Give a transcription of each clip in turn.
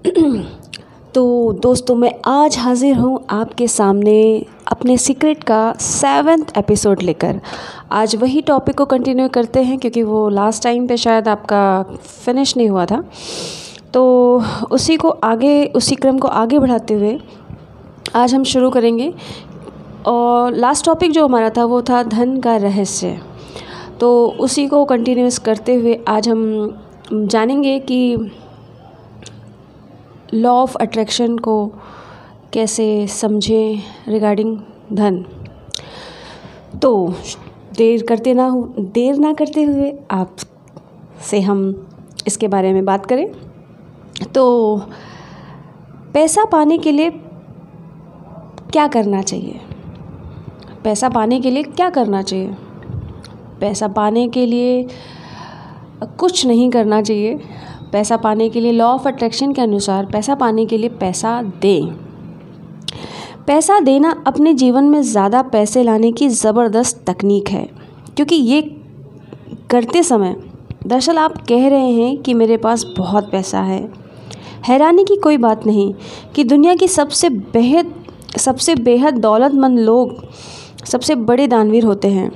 तो दोस्तों, मैं आज हाज़िर हूँ आपके सामने अपने सीक्रेट का सेवेंथ एपिसोड लेकर। आज वही टॉपिक को कंटिन्यू करते हैं, क्योंकि वो लास्ट टाइम पे शायद आपका फिनिश नहीं हुआ था। तो उसी को आगे, उसी क्रम को आगे बढ़ाते हुए आज हम शुरू करेंगे। और लास्ट टॉपिक जो हमारा था, वो था धन का रहस्य। तो उसी को कंटिन्यूस करते हुए आज हम जानेंगे कि लॉ ऑफ़ अट्रैक्शन को कैसे समझें रिगार्डिंग धन? तो देर करते ना हो, देर ना करते हुए आप से हम इसके बारे में बात करें। तो पैसा पाने के लिए क्या करना चाहिए? पैसा पाने के लिए क्या करना चाहिए? पैसा पाने के लिए कुछ नहीं करना चाहिए। पैसा पाने के लिए लॉ ऑफ़ अट्रैक्शन के अनुसार पैसा पाने के लिए पैसा दें। पैसा देना अपने जीवन में ज़्यादा पैसे लाने की ज़बरदस्त तकनीक है, क्योंकि ये करते समय दरअसल आप कह रहे हैं कि मेरे पास बहुत पैसा है। हैरानी की कोई बात नहीं कि दुनिया की सबसे बेहद सबसे बेहद दौलतमंद लोग सबसे बड़े दानवीर होते हैं।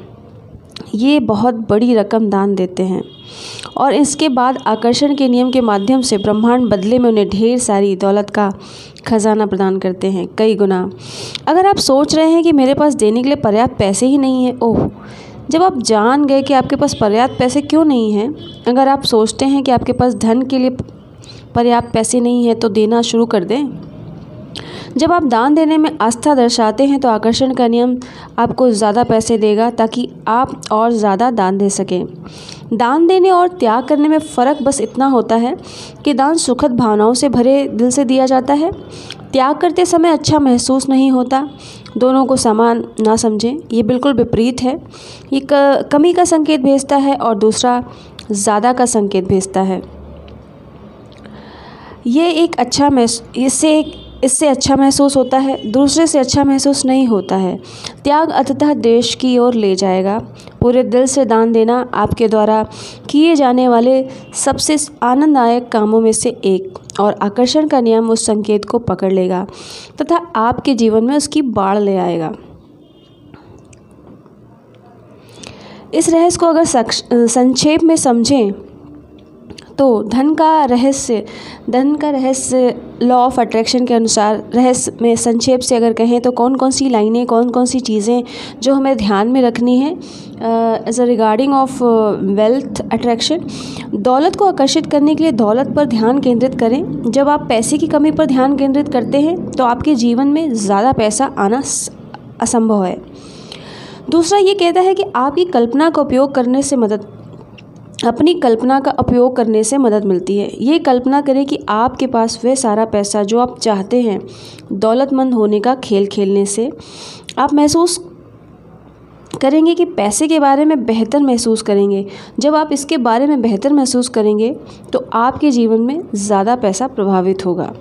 ये बहुत बड़ी रकम दान देते हैं। और इसके बाद आकर्षण के नियम के माध्यम से ब्रह्मांड बदले में उन्हें ढेर सारी दौलत का खजाना प्रदान करते हैं, कई गुना। अगर आप सोच रहे हैं कि मेरे पास देने के लिए पर्याप्त पैसे ही नहीं हैं, ओह, जब आप जान गए कि आपके पास पर्याप्त पैसे क्यों नहीं हैं, अगर आप सोचते हैं कि आपके पास धन के लिए पर्याप्त पैसे नहीं हैं तो देना शुरू कर दें। जब आप दान देने में आस्था दर्शाते हैं तो आकर्षण का नियम आपको ज़्यादा पैसे देगा ताकि आप और ज़्यादा दान दे सकें। दान देने और त्याग करने में फ़र्क बस इतना होता है कि दान सुखद भावनाओं से भरे दिल से दिया जाता है। त्याग करते समय अच्छा महसूस नहीं होता। दोनों को समान ना समझें, ये बिल्कुल विपरीत है। ये कमी का संकेत भेजता है और दूसरा ज़्यादा का संकेत भेजता है। ये एक अच्छा महसूस इससे एक इससे अच्छा महसूस होता है, दूसरे से अच्छा महसूस नहीं होता है। त्याग अतः देश की ओर ले जाएगा। पूरे दिल से दान देना आपके द्वारा किए जाने वाले सबसे आनंददायक कामों में से एक और आकर्षण का नियम उस संकेत को पकड़ लेगा तथा आपके जीवन में उसकी बाढ़ ले आएगा। इस रहस्य को अगर संक्षेप में समझें तो धन का रहस्य, धन का रहस्य लॉ ऑफ़ अट्रैक्शन के अनुसार, रहस्य में संक्षेप से अगर कहें तो कौन कौन सी लाइनें कौन कौन सी चीज़ें जो हमें ध्यान में रखनी है as a regarding of wealth attraction दौलत को आकर्षित करने के लिए दौलत पर ध्यान केंद्रित करें। जब आप पैसे की कमी पर ध्यान केंद्रित करते हैं तो आपके जीवन में ज़्यादा पैसा आना असंभव है। दूसरा ये कहता है कि आपकी कल्पना का उपयोग करने से मदद अपनी कल्पना का उपयोग करने से मदद मिलती है। ये कल्पना करें कि आपके पास वह सारा पैसा जो आप चाहते हैं, दौलतमंद होने का खेल खेलने से, आप महसूस करेंगे कि पैसे के बारे में बेहतर महसूस करेंगे। जब आप इसके बारे में बेहतर महसूस करेंगे तो आपके जीवन में ज़्यादा पैसा प्रभावित होगा।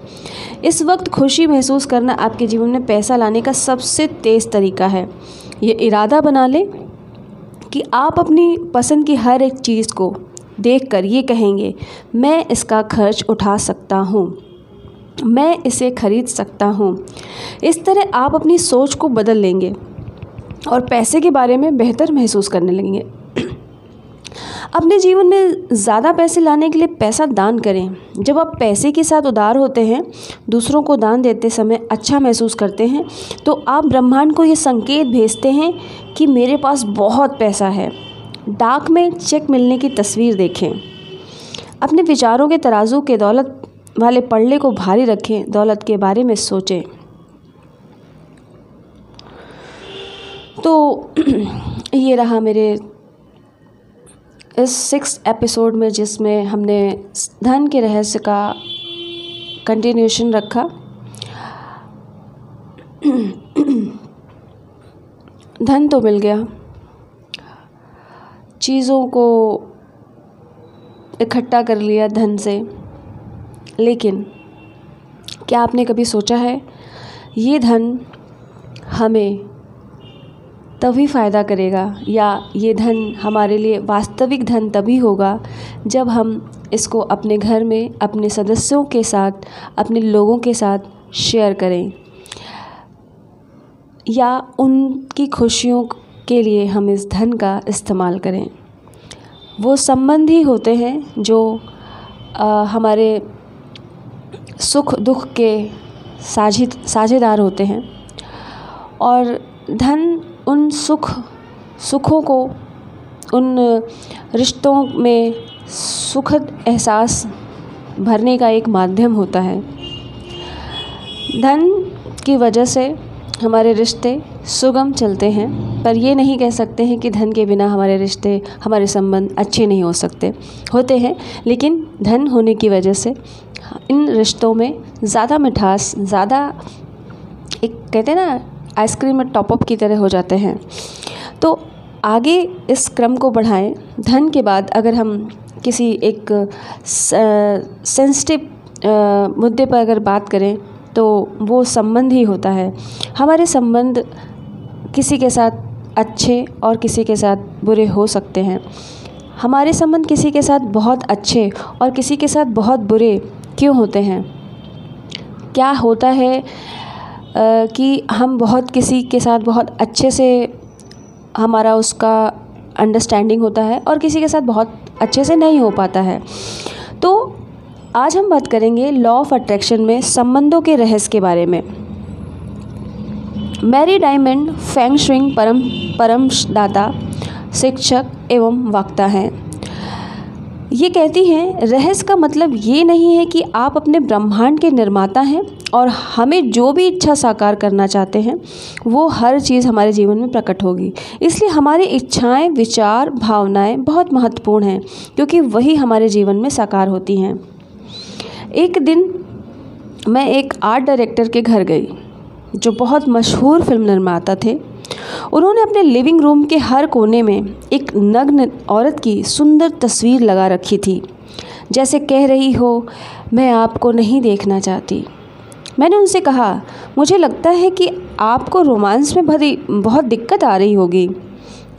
इस वक्त खुशी महसूस करना आपके जीवन में पैसा लाने का सबसे तेज़ तरीका है। ये इरादा बना लें कि आप अपनी पसंद की हर एक चीज़ को देख कर ये कहेंगे, मैं इसका खर्च उठा सकता हूँ। मैं इसे खरीद सकता हूँ। इस तरह आप अपनी सोच को बदल लेंगे और पैसे के बारे में बेहतर महसूस करने लगेंगे। अपने जीवन में ज़्यादा पैसे लाने के लिए पैसा दान करें। जब आप पैसे के साथ उदार होते हैं, दूसरों को दान देते समय अच्छा महसूस करते हैं तो आप ब्रह्मांड को ये संकेत भेजते हैं कि मेरे पास बहुत पैसा है। डाक में चेक मिलने की तस्वीर देखें। अपने विचारों के तराजू के दौलत वाले पड़े को भारी रखें, दौलत के बारे में सोचें। तो ये रहा मेरे इस सिक्स एपिसोड में जिसमें हमने धन के रहस्य का कंटिन्यूशन रखा। धन तो मिल गया। चीज़ों को इकट्ठा कर लिया धन से। लेकिन क्या आपने कभी सोचा है, ये धन हमें तभी फ़ायदा करेगा या ये धन हमारे लिए वास्तविक धन तभी होगा जब हम इसको अपने घर में अपने सदस्यों के साथ अपने लोगों के साथ शेयर करें। या उनकी खुशियों के लिए हम इस धन का इस्तेमाल करें। वो संबंध ही होते हैं जो आ, हमारे सुख दुख के साझी साझेदार होते हैं। और धन उन सुख, सुखों को, उन रिश्तों में सुखद एहसास भरने का एक माध्यम होता है। धन की वजह से हमारे रिश्ते सुगम चलते हैं, पर ये नहीं कह सकते हैं कि धन के बिना हमारे रिश्ते, हमारे संबंध अच्छे नहीं हो सकते। होते हैं, लेकिन धन होने की वजह से इन रिश्तों में ज़्यादा मिठास, ज़्यादा एक कहते हैं ना आइसक्रीम में टॉपअप की तरह हो जाते हैं। तो आगे इस क्रम को बढ़ाएँ। धन के बाद अगर हम किसी एक सेंसिटिव मुद्दे पर अगर बात करें तो वो संबंध ही होता है। हमारे संबंध किसी के साथ अच्छे और किसी के साथ बुरे हो सकते हैं। हमारे संबंध किसी के साथ बहुत अच्छे और किसी के साथ बहुत बुरे क्यों होते हैं? क्या होता है कि हम बहुत किसी के साथ बहुत अच्छे से हमारा उसका अंडरस्टैंडिंग होता है और किसी के साथ बहुत अच्छे से नहीं हो पाता है। तो आज हम बात करेंगे लॉ ऑफ़ अट्रैक्शन में संबंधों के रहस्य के बारे में। मैरी डायमंड फैंग श्विंग परम परम दाता शिक्षक एवं वक्ता हैं। ये कहती हैं, रहस्य का मतलब ये नहीं है कि आप अपने ब्रह्मांड के निर्माता हैं और हमें जो भी इच्छा साकार करना चाहते हैं, वो हर चीज़ हमारे जीवन में प्रकट होगी। इसलिए हमारी इच्छाएँ, विचार, भावनाएँ बहुत महत्वपूर्ण हैं, क्योंकि वही हमारे जीवन में साकार होती हैं। एक दिन मैं एक आर्ट डायरेक्टर के घर गई, जो बहुत मशहूर फ़िल्म निर्माता थे। उन्होंने अपने लिविंग रूम के हर कोने में एक नग्न औरत की सुंदर तस्वीर लगा रखी थी। जैसे कह रही हो, मैं आपको नहीं देखना चाहती। मैंने उनसे कहा, मुझे लगता है कि आपको रोमांस में भरी, बहुत दिक्कत आ रही होगी।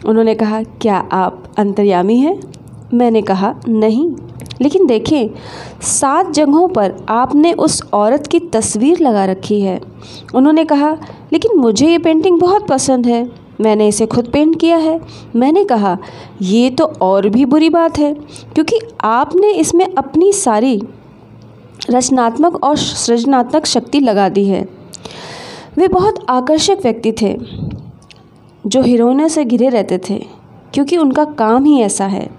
उन्होंने कहा, क्या आप अंतर्यामी हैं? मैंने कहा, नहीं, लेकिन देखें, सात जगहों पर आपने उस औरत की तस्वीर लगा रखी है। उन्होंने कहा, लेकिन मुझे ये पेंटिंग बहुत पसंद है। मैंने इसे खुद पेंट किया है। मैंने कहा, ये तो और भी बुरी बात है, क्योंकि आपने इसमें अपनी सारी रचनात्मक और सृजनात्मक शक्ति लगा दी है। वे बहुत आकर्षक व्यक्ति थे, जो हीरोइनों से घिरे रहते थे, क्योंकि उनका काम ही ऐसा है।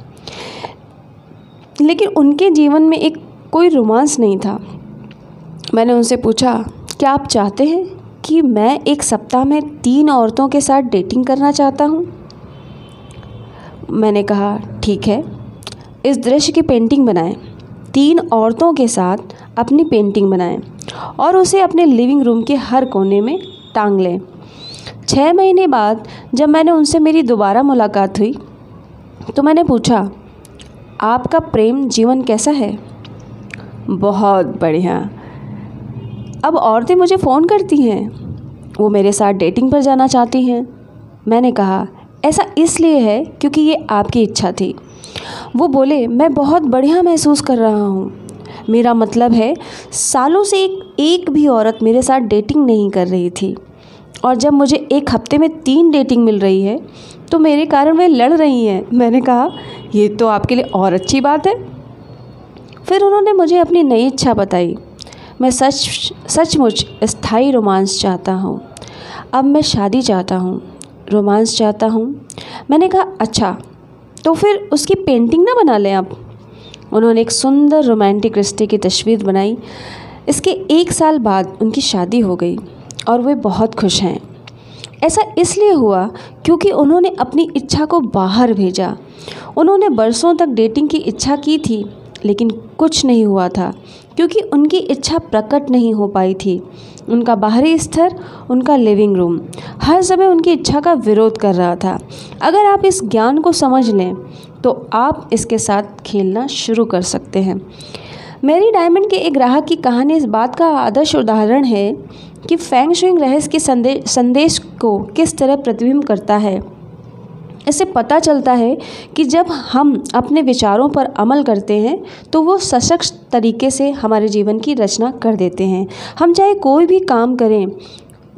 लेकिन उनके जीवन में एक कोई रोमांस नहीं था। मैंने उनसे पूछा, क्या आप चाहते हैं कि मैं एक सप्ताह में तीन औरतों के साथ डेटिंग करना चाहता हूँ? मैंने कहा, ठीक है, इस दृश्य की पेंटिंग बनाएँ। तीन औरतों के साथ अपनी पेंटिंग बनाएँ और उसे अपने लिविंग रूम के हर कोने में टांग लें। छः महीने बाद जब मैंने उनसे मेरी दोबारा मुलाकात हुई तो मैंने पूछा, आपका प्रेम जीवन कैसा है? बहुत बढ़िया। अब औरतें मुझे फ़ोन करती हैं। वो मेरे साथ डेटिंग पर जाना चाहती हैं। मैंने कहा, ऐसा इसलिए है क्योंकि ये आपकी इच्छा थी। वो बोले, मैं बहुत बढ़िया महसूस कर रहा हूँ। मेरा मतलब है, सालों से एक एक भी औरत मेरे साथ डेटिंग नहीं कर रही थी। और जब मुझे एक हफ़्ते में तीन डेटिंग मिल रही है तो मेरे कारण वे लड़ रही हैं। मैंने कहा, ये तो आपके लिए और अच्छी बात है। फिर उन्होंने मुझे अपनी नई इच्छा बताई। मैं सच, सचमुच स्थायी रोमांस चाहता हूँ। अब मैं शादी चाहता हूँ। रोमांस चाहता हूँ। मैंने कहा अच्छा तो फिर उसकी पेंटिंग ना बना लें आप। उन्होंने एक सुंदर रोमांटिक रिश्ते की तस्वीर बनाई। इसके एक साल बाद उनकी शादी हो गई और वे बहुत खुश हैं। ऐसा इसलिए हुआ क्योंकि उन्होंने अपनी इच्छा को बाहर भेजा। उन्होंने बरसों तक डेटिंग की इच्छा की थी। लेकिन कुछ नहीं हुआ था, क्योंकि उनकी इच्छा प्रकट नहीं हो पाई थी। उनका बाहरी स्तर, उनका लिविंग रूम हर समय उनकी इच्छा का विरोध कर रहा था। अगर आप इस ज्ञान को समझ लें तो आप इसके साथ खेलना शुरू कर सकते हैं। मेरी डायमंड के एक ग्राहक की कहानी इस बात का आदर्श उदाहरण है कि फैंग शुइंग रहस्य के संदेश संदेश को किस तरह प्रतिबिंब करता है। इससे पता चलता है कि जब हम अपने विचारों पर अमल करते हैं तो वो सशक्त तरीके से हमारे जीवन की रचना कर देते हैं। हम चाहे कोई भी काम करें,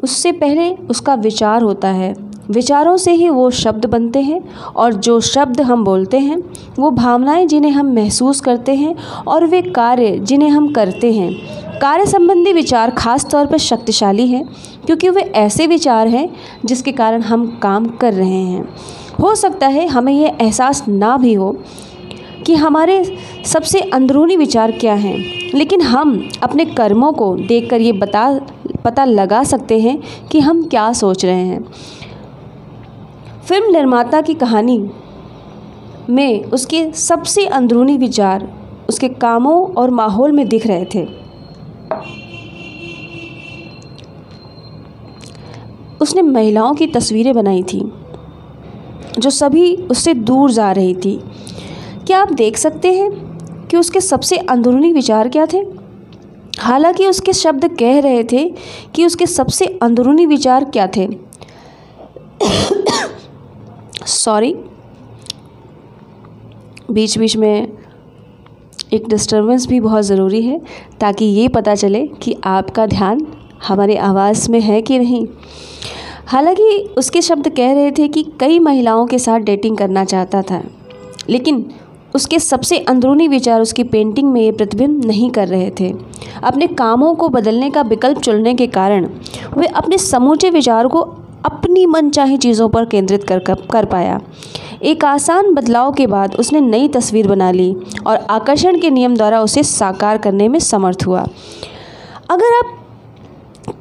उससे पहले उसका विचार होता है। विचारों से ही वो शब्द बनते हैं और जो शब्द हम बोलते हैं, वो भावनाएँ जिन्हें हम महसूस करते हैं और वे कार्य जिन्हें हम करते हैं। कार्य संबंधी विचार खास तौर पर शक्तिशाली हैं, क्योंकि वे ऐसे विचार हैं जिसके कारण हम काम कर रहे हैं। हो सकता है हमें यह एहसास ना भी हो कि हमारे सबसे अंदरूनी विचार क्या हैं। लेकिन हम अपने कर्मों को देखकर ये बता, पता लगा सकते हैं कि हम क्या सोच रहे हैं। फ़िल्म निर्माता की कहानी में उसके सबसे अंदरूनी विचार उसके कामों और माहौल में दिख रहे थे। उसने महिलाओं की तस्वीरें बनाई थी। जो सभी उससे दूर जा रही थी। क्या आप देख सकते हैं कि उसके सबसे अंदरूनी विचार क्या थे? हालाँकि उसके शब्द कह रहे थे कि उसके सबसे अंदरूनी विचार क्या थे? सॉरी। बीच बीच में एक डिस्टरबेंस भी बहुत ज़रूरी है ताकि ये पता चले कि आपका ध्यान हमारी आवाज़ में है कि नहीं। हालाँकि उसके शब्द कह रहे थे कि कई महिलाओं के साथ डेटिंग करना चाहता था, लेकिन उसके सबसे अंदरूनी विचार उसकी पेंटिंग में ये प्रतिबिंब नहीं कर रहे थे। अपने कामों को बदलने का विकल्प चुनने के कारण वे अपने समूचे विचार को अपनी मनचाही चीज़ों पर केंद्रित कर कर पाया। एक आसान बदलाव के बाद उसने नई तस्वीर बना ली और आकर्षण के नियम द्वारा उसे साकार करने में समर्थ हुआ। अगर आप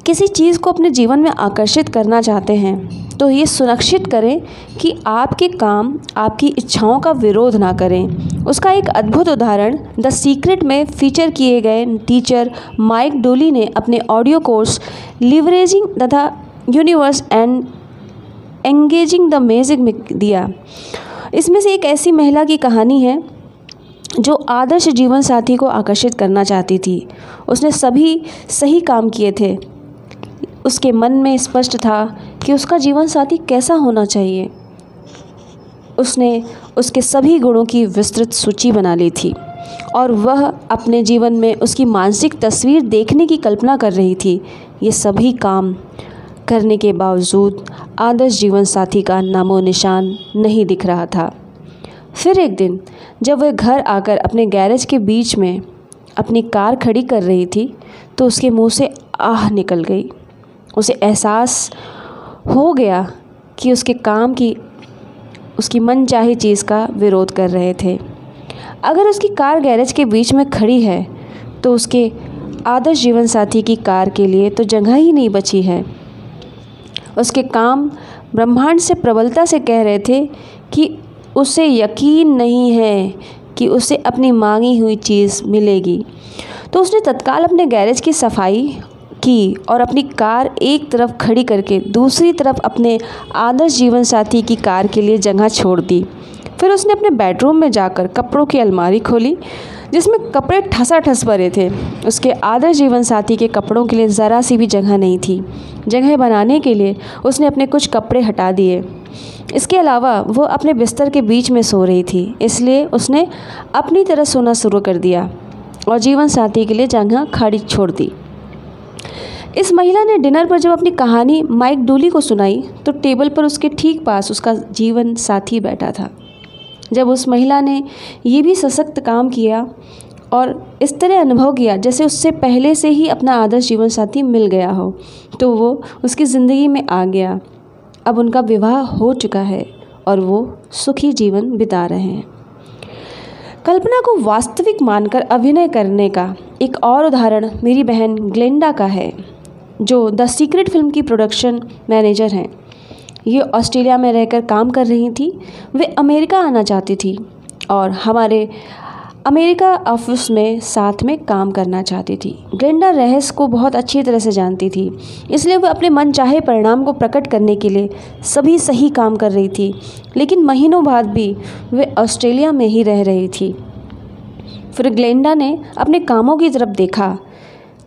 किसी चीज़ को अपने जीवन में आकर्षित करना चाहते हैं तो ये सुनिश्चित करें कि आपके काम, आपकी इच्छाओं का विरोध ना करें। उसका एक अद्भुत उदाहरण द सीक्रेट में फीचर किए गए टीचर माइक डोली ने अपने ऑडियो कोर्स लिवरेजिंग तथा universe and engaging the magic में दिया। इसमें से एक ऐसी महिला की कहानी है, जो आदर्श जीवन साथी को आकर्षित करना चाहती थी। उसने सभी सही काम किए थे। उसके मन में स्पष्ट था कि उसका जीवन साथी कैसा होना चाहिए। उसने उसके सभी गुणों की विस्तृत सूची बना ली थी और वह अपने जीवन में उसकी मानसिक तस्वीर देखने की कल्पना कर रही थी। ये सभी काम करने के बावजूद आदर्श जीवन साथी का नामो निशान नहीं दिख रहा था। फिर एक दिन जब वह घर आकर अपने गैरेज के बीच में अपनी कार खड़ी कर रही थी तो उसके मुँह से आह निकल गई। उसे एहसास हो गया कि उसके काम की, उसकी मन चाही चीज़ का विरोध कर रहे थे। अगर उसकी कार गैरेज के बीच में खड़ी है तो उसके आदर्श जीवन साथी की कार के लिए तो जगह ही नहीं बची है। उसके काम ब्रह्मांड से प्रबलता से कह रहे थे कि उसे यकीन नहीं है कि उसे अपनी मांगी हुई चीज़ मिलेगी। तो उसने तत्काल अपने गैरेज की सफ़ाई की और अपनी कार एक तरफ़ खड़ी करके दूसरी तरफ़ अपने आदर्श जीवन साथी की कार के लिए जगह छोड़ दी। फिर उसने अपने बेडरूम में जाकर कपड़ों की अलमारी खोली, जिसमें कपड़े ठसा ठस भरे थे। उसके आदर्श जीवन साथी के कपड़ों के लिए ज़रा सी भी जगह नहीं थी। जगह बनाने के लिए उसने अपने कुछ कपड़े हटा दिए। इसके अलावा वो अपने बिस्तर के बीच में सो रही थी, इसलिए उसने अपनी तरह सोना शुरू कर दिया और जीवन साथी के लिए जगह खाड़ी छोड़ दी। इस महिला ने डिनर पर जब अपनी कहानी माइक डूली को सुनाई तो टेबल पर उसके ठीक पास उसका जीवन साथी बैठा था। जब उस महिला ने ये भी सशक्त काम किया और इस तरह अनुभव किया, जैसे उससे पहले से ही अपना आदर्श जीवन साथी मिल गया हो तो वो उसकी ज़िंदगी में आ गया। अब उनका विवाह हो चुका है और वो सुखी जीवन बिता रहे हैं। कल्पना को वास्तविक मानकर अभिनय करने का एक और उदाहरण मेरी बहन ग्लेंडा का है, जो द सीक्रेट फ़िल्म की प्रोडक्शन मैनेजर हैं। ये ऑस्ट्रेलिया में रहकर काम कर रही थी, वे अमेरिका आना चाहती थी और हमारे अमेरिका ऑफ़िस में साथ में काम करना चाहती थी। ग्लेंडा रहस को बहुत अच्छी तरह से जानती थी, इसलिए वह अपने मन चाहे परिणाम को प्रकट करने के लिए सभी सही काम कर रही थी, लेकिन महीनों बाद भी वे ऑस्ट्रेलिया में ही रह रही थी। फिर ग्लेंडा ने अपने कामों की तरफ़ देखा।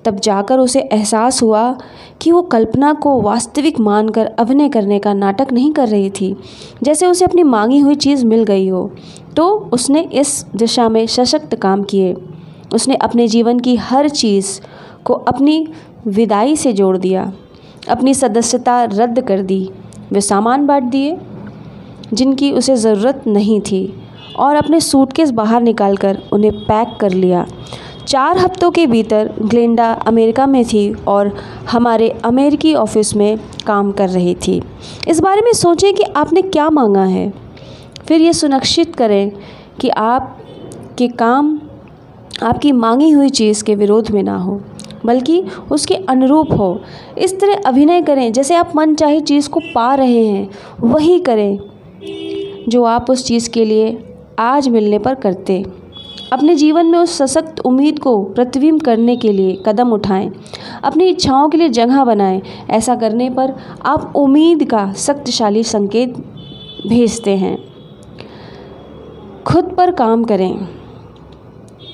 तब जाकर उसे एहसास हुआ कि वो कल्पना को वास्तविक मानकर अभिनय करने का नाटक नहीं कर रही थी, जैसे उसे अपनी मांगी हुई चीज़ मिल गई हो। तो उसने इस दिशा में सशक्त काम किए। उसने अपने जीवन की हर चीज़ को अपनी विदाई से जोड़ दिया। अपनी सदस्यता रद्द कर दी। वे सामान बांट दिए, जिनकी उसे ज़रूरत नहीं थी। और अपने सूटकेस बाहर निकालकर उन्हें पैक कर लिया। चार हफ्तों के भीतर ग्लेंडा अमेरिका में थी और हमारे अमेरिकी ऑफ़िस में काम कर रही थी। इस बारे में सोचें कि आपने क्या मांगा है। फिर ये सुनिश्चित करें कि आप के काम आपकी मांगी हुई चीज़ के विरोध में ना हो, बल्कि उसके अनुरूप हो। इस तरह अभिनय करें, जैसे आप मन चाहे चीज़ को पा रहे हैं, वही करें जो आप उस चीज़ के लिए आज मिलने पर करते। अपने जीवन में उस सशक्त उम्मीद को प्रतिबिंब करने के लिए कदम उठाएँ। अपनी इच्छाओं के लिए जगह बनाएँ। ऐसा करने पर आप उम्मीद का शक्तिशाली संकेत भेजते हैं। खुद पर काम करें।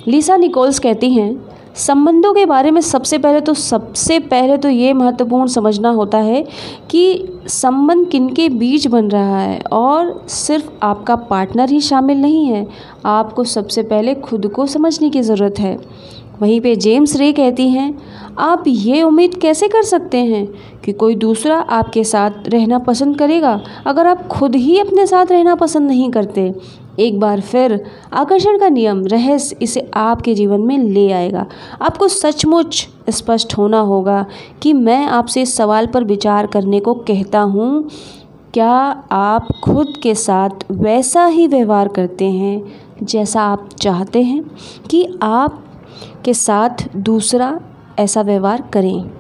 लीसा निकोल्स कहती हैं संबंधों के बारे में सबसे पहले तो सबसे पहले तो ये महत्वपूर्ण समझना होता है कि संबंध किन के बीच बन रहा है और सिर्फ़ आपका पार्टनर ही शामिल नहीं है। आपको सबसे पहले खुद को समझने की ज़रूरत है। वहीं पे जेम्स रे कहती हैं, आप ये उम्मीद कैसे कर सकते हैं कि कोई दूसरा आपके साथ रहना पसंद करेगा? अगर आप खुद ही अपने साथ रहना पसंद नहीं करते, एक बार फिर आकर्षण का नियम, रहस्य इसे आपके जीवन में ले आएगा। आपको सचमुच स्पष्ट होना होगा कि मैं आपसे इस सवाल पर विचार करने को कहता हूँ, क्या आप खुद के साथ वैसा ही व्यवहार करते हैं जैसा आप चाहते हैं कि आप के साथ दूसरा ऐसा व्यवहार करें।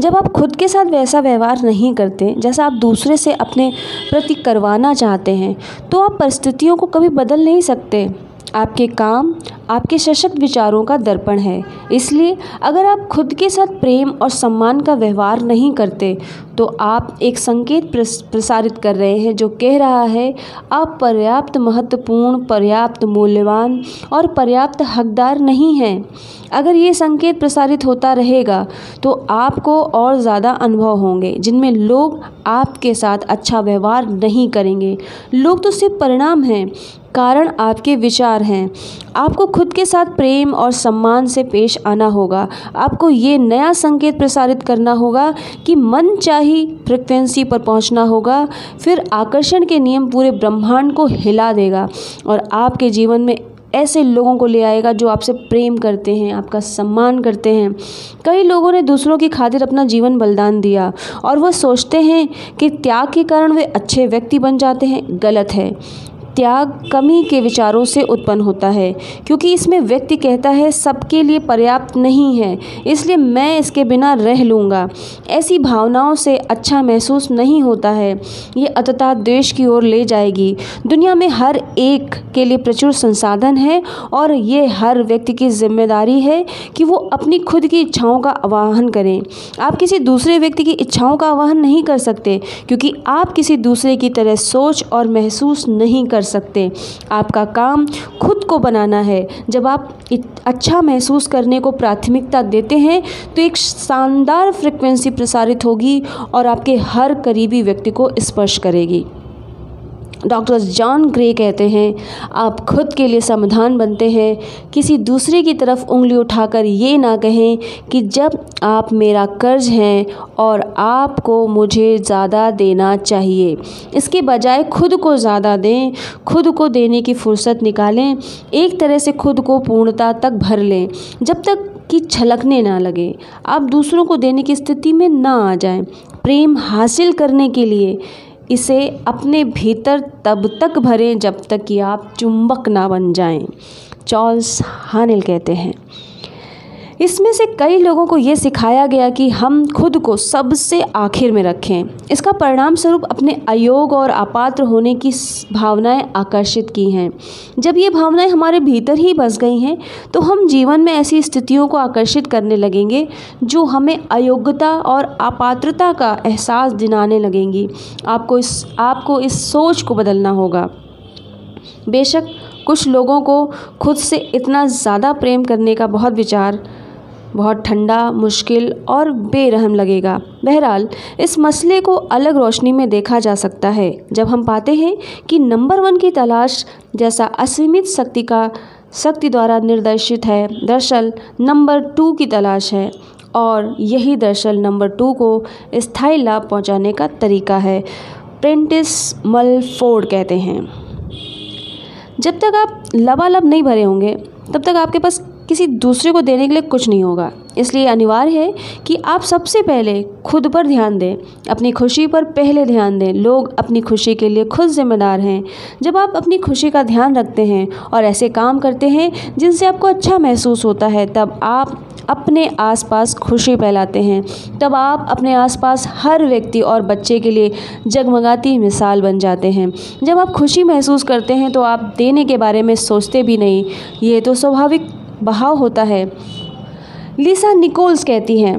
जब आप खुद के साथ वैसा व्यवहार नहीं करते, जैसा आप दूसरे से अपने प्रति करवाना चाहते हैं तो आप परिस्थितियों को कभी बदल नहीं सकते। आपके काम, आपके सशक्त विचारों का दर्पण है। इसलिए, अगर आप खुद के साथ प्रेम और सम्मान का व्यवहार नहीं करते तो आप एक संकेत प्रसारित कर रहे हैं जो कह रहा है, आप पर्याप्त महत्वपूर्ण, पर्याप्त मूल्यवान और पर्याप्त हकदार नहीं हैं। अगर ये संकेत प्रसारित होता रहेगा तो आपको और ज़्यादा अनुभव होंगे, जिनमें लोग आपके साथ अच्छा व्यवहार नहीं करेंगे। लोग तो सिर्फ़ परिणाम हैं कारण आपके विचार हैं। आपको खुद के साथ प्रेम और सम्मान से पेश आना होगा। आपको ये नया संकेत प्रसारित करना होगा कि मन चाही फ्रिक्वेंसी पर पहुँचना होगा। फिर आकर्षण के नियम पूरे ब्रह्मांड को हिला देगा और आपके जीवन में ऐसे लोगों को ले आएगा जो आपसे प्रेम करते हैं, आपका सम्मान करते हैं। कई लोगों ने दूसरों की खातिर अपना जीवन बलिदान दिया और वह सोचते हैं कि त्याग के कारण वे अच्छे व्यक्ति बन जाते हैं, गलत है। त्याग कमी के विचारों से उत्पन्न होता है, क्योंकि इसमें व्यक्ति कहता है, सबके लिए पर्याप्त नहीं है, इसलिए मैं इसके बिना रह लूँगा। ऐसी भावनाओं से अच्छा महसूस नहीं होता है। ये अतता देश की ओर ले जाएगी। दुनिया में हर एक के लिए प्रचुर संसाधन है, और ये हर व्यक्ति की ज़िम्मेदारी है कि वो अपनी खुद की इच्छाओं का आवाहन करें। आप किसी दूसरे व्यक्ति की इच्छाओं का आवाहन नहीं कर सकते, क्योंकि आप किसी दूसरे की तरह सोच और महसूस नहीं कर कर सकते आपका काम खुद को बनाना है। जब आप अच्छा महसूस करने को प्राथमिकता देते हैं तो एक शानदार फ्रिक्वेंसी प्रसारित होगी और आपके हर करीबी व्यक्ति को स्पर्श करेगी। डॉक्टर जॉन ग्रे कहते हैं, आप खुद के लिए समाधान बनते हैं। किसी दूसरे की तरफ़ उंगली उठाकर ये ना कहें कि जब आप मेरा कर्ज हैं और आपको मुझे ज़्यादा देना चाहिए, इसके बजाय खुद को ज़्यादा दें, खुद को देने की फुर्सत निकालें, एक तरह से खुद को पूर्णता तक भर लें, जब तक कि छलकने ना लगे। आप दूसरों को देने की स्थिति में ना आ जाएँ। प्रेम हासिल करने के लिए इसे अपने भीतर तब तक भरें जब तक कि आप चुंबक ना बन जाएँ। चार्ल्स हानिल कहते हैं। इसमें से कई लोगों को ये सिखाया गया कि हम खुद को सबसे आखिर में रखें। इसका परिणाम स्वरूप अपने अयोग और अपात्र होने की भावनाएँ आकर्षित की हैं। जब ये भावनाएँ हमारे भीतर ही बस गई हैं तो हम जीवन में ऐसी स्थितियों को आकर्षित करने लगेंगे, जो हमें अयोग्यता और अपात्रता का एहसास दिलाने लगेंगी। आपको इस आपको इस सोच को बदलना होगा। बेशक कुछ लोगों को खुद से इतना ज़्यादा प्रेम करने का बहुत विचार बहुत ठंडा, मुश्किल और बेरहम लगेगा। बहरहाल, इस मसले को अलग रोशनी में देखा जा सकता है, जब हम पाते हैं कि नंबर वन की तलाश जैसा असीमित शक्ति का, शक्ति द्वारा निर्देशित है। दरअसल, नंबर टू की तलाश है, और यही दरअसल नंबर टू को स्थायी लाभ पहुँचाने का तरीका है प्रेंटिस मल फोर्ड कहते हैं। जब तक आप लबालब नहीं भरे होंगे, तब तक आपके पास किसी दूसरे को देने के लिए कुछ नहीं होगा। इसलिए अनिवार्य है कि आप सबसे पहले खुद पर ध्यान दें, अपनी खुशी पर पहले ध्यान दें। लोग अपनी खुशी के लिए खुद जिम्मेदार हैं। जब आप अपनी खुशी का ध्यान रखते हैं और ऐसे काम करते हैं जिनसे आपको अच्छा महसूस होता है, तब आप अपने आसपास खुशी फैलाते हैं। तब आप अपने आसपास हर व्यक्ति और बच्चे के लिए जगमगाती मिसाल बन जाते हैं। जब आप खुशी महसूस करते हैं तो आप देने के बारे में सोचते भी नहीं। ये तो स्वाभाविक बहाव होता है। लिसा निकोल्स कहती हैं,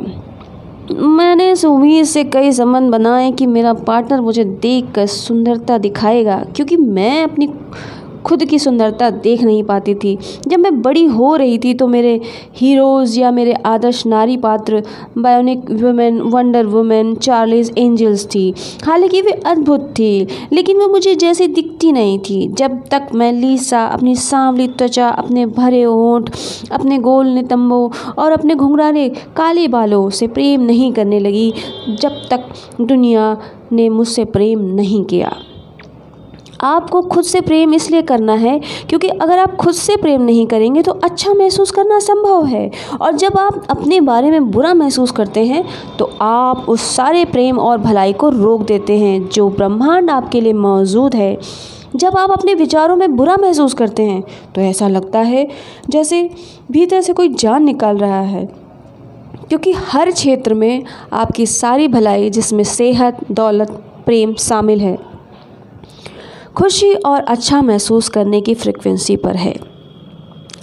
मैंने इस उम्मीद से कई संबंध बनाए कि मेरा पार्टनर मुझे देख कर सुंदरता दिखाएगा, क्योंकि मैं अपनी खुद की सुंदरता देख नहीं पाती थी। जब मैं बड़ी हो रही थी तो मेरे हीरोज़ या मेरे आदर्श नारी पात्र bionic woman wonder woman Charlie's Angels थी। हालाँकि वे अद्भुत थी, लेकिन वो मुझे जैसी दिखती नहीं थी। जब तक मैं लीसा, अपनी सांवली त्वचा, अपने भरे होंठ, अपने गोल नितंबों और अपने घुंघराले काले बालों से प्रेम नहीं करने लगी, जब तक दुनिया ने मुझसे प्रेम नहीं किया। आपको खुद से प्रेम इसलिए करना है क्योंकि अगर आप खुद से प्रेम नहीं करेंगे तो अच्छा महसूस करना संभव है। और जब आप अपने बारे में बुरा महसूस करते हैं तो आप उस सारे प्रेम और भलाई को रोक देते हैं जो ब्रह्मांड आपके लिए मौजूद है। जब आप अपने विचारों में बुरा महसूस करते हैं तो ऐसा लगता है जैसे भीतर से कोई जान निकाल रहा है। क्योंकि हर क्षेत्र में आपकी सारी भलाई जिसमें सेहत, दौलत, प्रेम शामिल है। खुशी और अच्छा महसूस करने की फ्रिक्वेंसी पर है।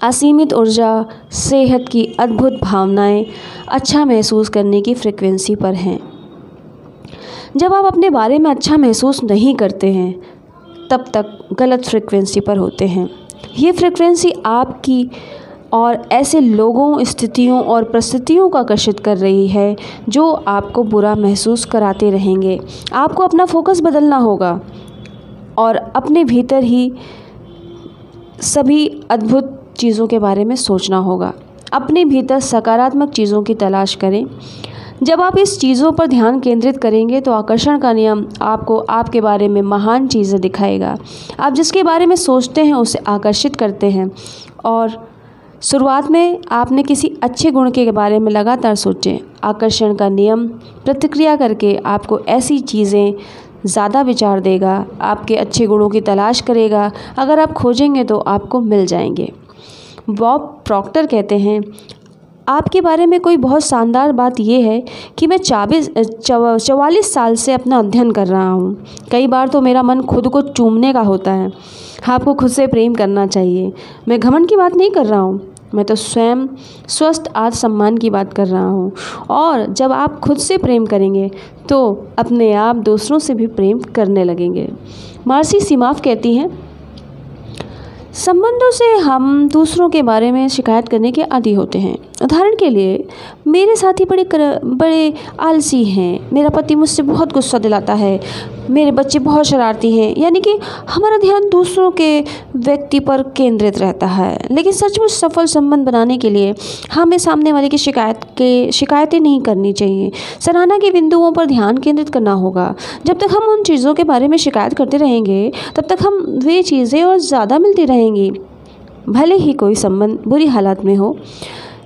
असीमित ऊर्जा, सेहत की अद्भुत भावनाएँ अच्छा महसूस करने की फ्रिक्वेंसी पर हैं। जब आप अपने बारे में अच्छा महसूस नहीं करते हैं, तब तक गलत फ्रिक्वेंसी पर होते हैं। ये फ्रिक्वेंसी आपकी और ऐसे लोगों, स्थितियों और परिस्थितियों का आकर्षित कर रही है, जो आपको बुरा महसूस कराते रहेंगे। आपको अपना फोकस बदलना होगा। और अपने भीतर ही सभी अद्भुत चीज़ों के बारे में सोचना होगा। अपने भीतर सकारात्मक चीज़ों की तलाश करें। जब आप इस चीज़ों पर ध्यान केंद्रित करेंगे तो आकर्षण का नियम आपको आपके बारे में महान चीज़ें दिखाएगा। आप जिसके बारे में सोचते हैं, उसे आकर्षित करते हैं। और शुरुआत में आपने किसी अच्छे गुण के बारे में लगातार सोचें। आकर्षण का नियम, प्रतिक्रिया करके आपको ऐसी चीज़ें ज़्यादा विचार देगा, आपके अच्छे गुणों की तलाश करेगा, अगर आप खोजेंगे तो आपको मिल जाएँगे। बॉब प्रॉक्टर कहते हैं, आपके बारे में कोई बहुत शानदार बात यह है कि मैं चाबीस चवालीस साल से अपना अध्ययन कर रहा हूँ। कई बार तो मेरा मन खुद को चूमने का होता है। आपको खुद से प्रेम करना चाहिए। मैं घमंड की बात नहीं कर रहा हूँ। मैं तो स्वयं स्वस्थ आत्मसम्मान की बात कर रहा हूँ। और जब आप खुद से प्रेम करेंगे तो अपने आप दूसरों से भी प्रेम करने लगेंगे। मार्सी सीमाफ कहती हैं संबंधों से हम दूसरों के बारे में शिकायत करने के आदि होते हैं। उदाहरण के लिए मेरे साथी बड़े कर, बड़े आलसी हैं। मेरा पति मुझसे बहुत गुस्सा दिलाता है। मेरे बच्चे बहुत शरारती हैं। यानी कि हमारा ध्यान दूसरों के व्यक्ति पर केंद्रित रहता है। लेकिन सचमुच सफल संबंध बनाने के लिए हमें सामने वाले की शिकायत के शिकायतें नहीं करनी चाहिए। सराहना के बिंदुओं पर ध्यान केंद्रित करना होगा। जब तक हम उन चीज़ों के बारे में शिकायत करते रहेंगे, तब तक हम वे चीज़ें और ज़्यादा मिलती रहेंगी। भले ही कोई संबंध बुरी हालात में हो,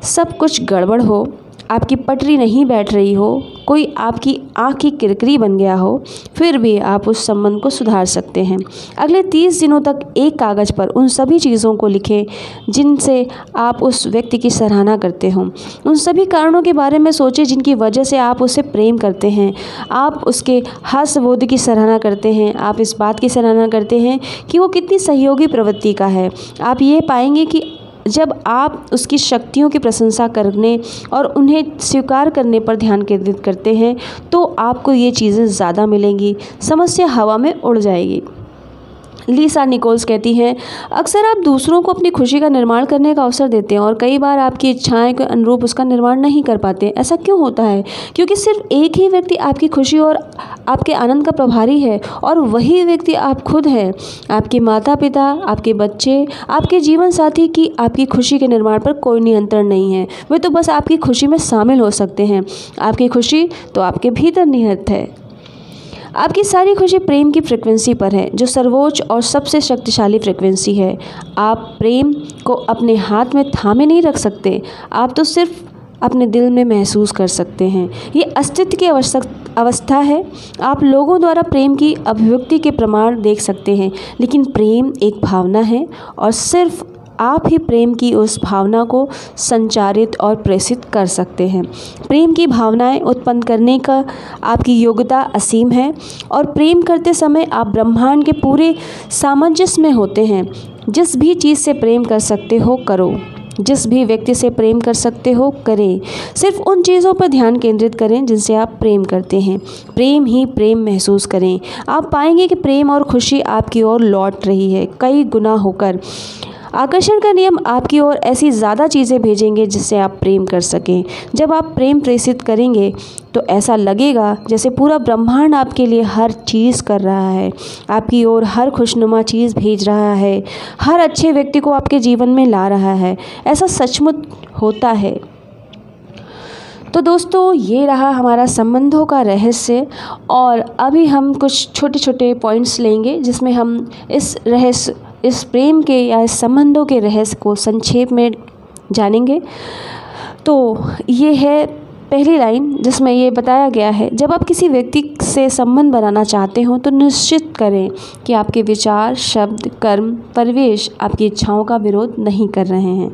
सब कुछ गड़बड़ हो आपकी पटरी नहीं बैठ रही हो, कोई आपकी आँख की किरकरी बन गया हो, फिर भी आप उस संबंध को सुधार सकते हैं। अगले तीस दिनों तक एक कागज़ पर उन सभी चीज़ों को लिखें, जिनसे आप उस व्यक्ति की सराहना करते हो। उन सभी कारणों के बारे में सोचें जिनकी वजह से आप उसे प्रेम करते हैं। आप उसके हास्यबोध की सराहना करते हैं। आप इस बात की सराहना करते हैं कि वो कितनी सहयोगी प्रवृत्ति का है। आप ये पाएँगे कि जब आप उसकी शक्तियों की प्रशंसा करने और उन्हें स्वीकार करने पर ध्यान केंद्रित करते हैं तो आपको ये चीज़ें ज़्यादा मिलेंगी। समस्या हवा में उड़ जाएगी। लीसा निकोल्स कहती हैं, अक्सर आप दूसरों को अपनी खुशी का निर्माण करने का अवसर देते हैं और कई बार आपकी इच्छाएँ के अनुरूप उसका निर्माण नहीं कर पाते। ऐसा क्यों होता है? क्योंकि सिर्फ़ एक ही व्यक्ति आपकी खुशी और आपके आनंद का प्रभारी है और वही व्यक्ति आप खुद हैं। आपके माता पिता आपके बच्चे, आपके जीवन साथी की आपकी खुशी के निर्माण पर कोई नियंत्रण नहीं है। वे तो बस आपकी खुशी में शामिल हो सकते हैं। आपकी खुशी तो आपके भीतर निहित है। आपकी सारी खुशी प्रेम की फ्रिक्वेंसी पर है, जो सर्वोच्च और सबसे शक्तिशाली फ्रिक्वेंसी है। आप प्रेम को अपने हाथ में थामे नहीं रख सकते, आप तो सिर्फ़ अपने दिल में महसूस कर सकते हैं। ये अस्तित्व की आवश्यक अवस्था है। आप लोगों द्वारा प्रेम की अभिव्यक्ति के प्रमाण देख सकते हैं, लेकिन प्रेम एक भावना है और सिर्फ़ आप ही प्रेम की उस भावना को संचारित और प्रेषित कर सकते हैं। प्रेम की भावनाएँ उत्पन्न करने का आपकी योग्यता असीम है और प्रेम करते समय आप ब्रह्मांड के पूरे सामंजस्य में होते हैं। जिस भी चीज़ से प्रेम कर सकते हो, करो। जिस भी व्यक्ति से प्रेम कर सकते हो, करें। सिर्फ़ उन चीज़ों पर ध्यान केंद्रित करें जिनसे आप प्रेम करते हैं। प्रेम ही प्रेम महसूस करें। आप पाएँगे कि प्रेम और खुशी आपकी ओर लौट रही है, कई गुना होकर। आकर्षण का नियम आपकी ओर ऐसी ज़्यादा चीज़ें भेजेंगे जिससे आप प्रेम कर सकें। जब आप प्रेम प्रेषित करेंगे तो ऐसा लगेगा जैसे पूरा ब्रह्मांड आपके लिए हर चीज़ कर रहा है। आपकी ओर हर खुशनुमा चीज़ भेज रहा है। हर अच्छे व्यक्ति को आपके जीवन में ला रहा है। ऐसा सचमुच होता है। तो दोस्तों, ये रहा हमारा संबंधों का रहस्य और अभी हम कुछ छोटे छोटे पॉइंट्स लेंगे जिसमें हम इस रहस्य इस प्रेम के या इस संबंधों के रहस्य को संक्षेप में जानेंगे। तो ये है पहली लाइन जिसमें ये बताया गया है, जब आप किसी व्यक्ति से संबंध बनाना चाहते हो तो निश्चित करें कि आपके विचार, शब्द, कर्म, परिवेश आपकी इच्छाओं का विरोध नहीं कर रहे हैं।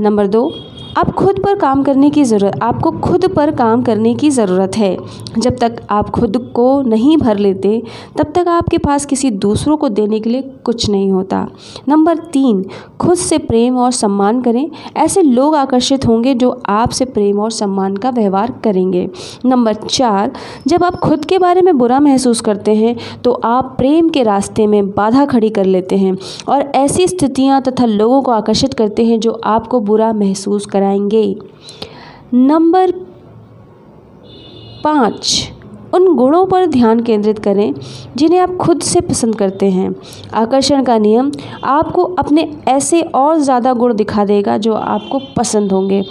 नंबर दो आप खुद पर काम करने की ज़रूरत, आपको खुद पर काम करने की ज़रूरत है। जब तक आप खुद को नहीं भर लेते, तब तक आपके पास किसी दूसरों को देने के लिए कुछ नहीं होता। नंबर तीन, खुद से प्रेम और सम्मान करें। ऐसे लोग आकर्षित होंगे जो आपसे प्रेम और सम्मान का व्यवहार करेंगे। नंबर चार, जब आप खुद के बारे में बुरा महसूस करते हैं तो आप प्रेम के रास्ते में बाधा खड़ी कर लेते हैं और ऐसी स्थितियाँ तथा लोगों को आकर्षित करते हैं जो आपको बुरा महसूस कराएँ कराएँगे। नंबर पाँच, उन गुणों पर ध्यान केंद्रित करें जिन्हें आप खुद से पसंद करते हैं। आकर्षण का नियम, आपको अपने ऐसे और ज़्यादा गुण दिखा देगा जो आपको पसंद होंगे।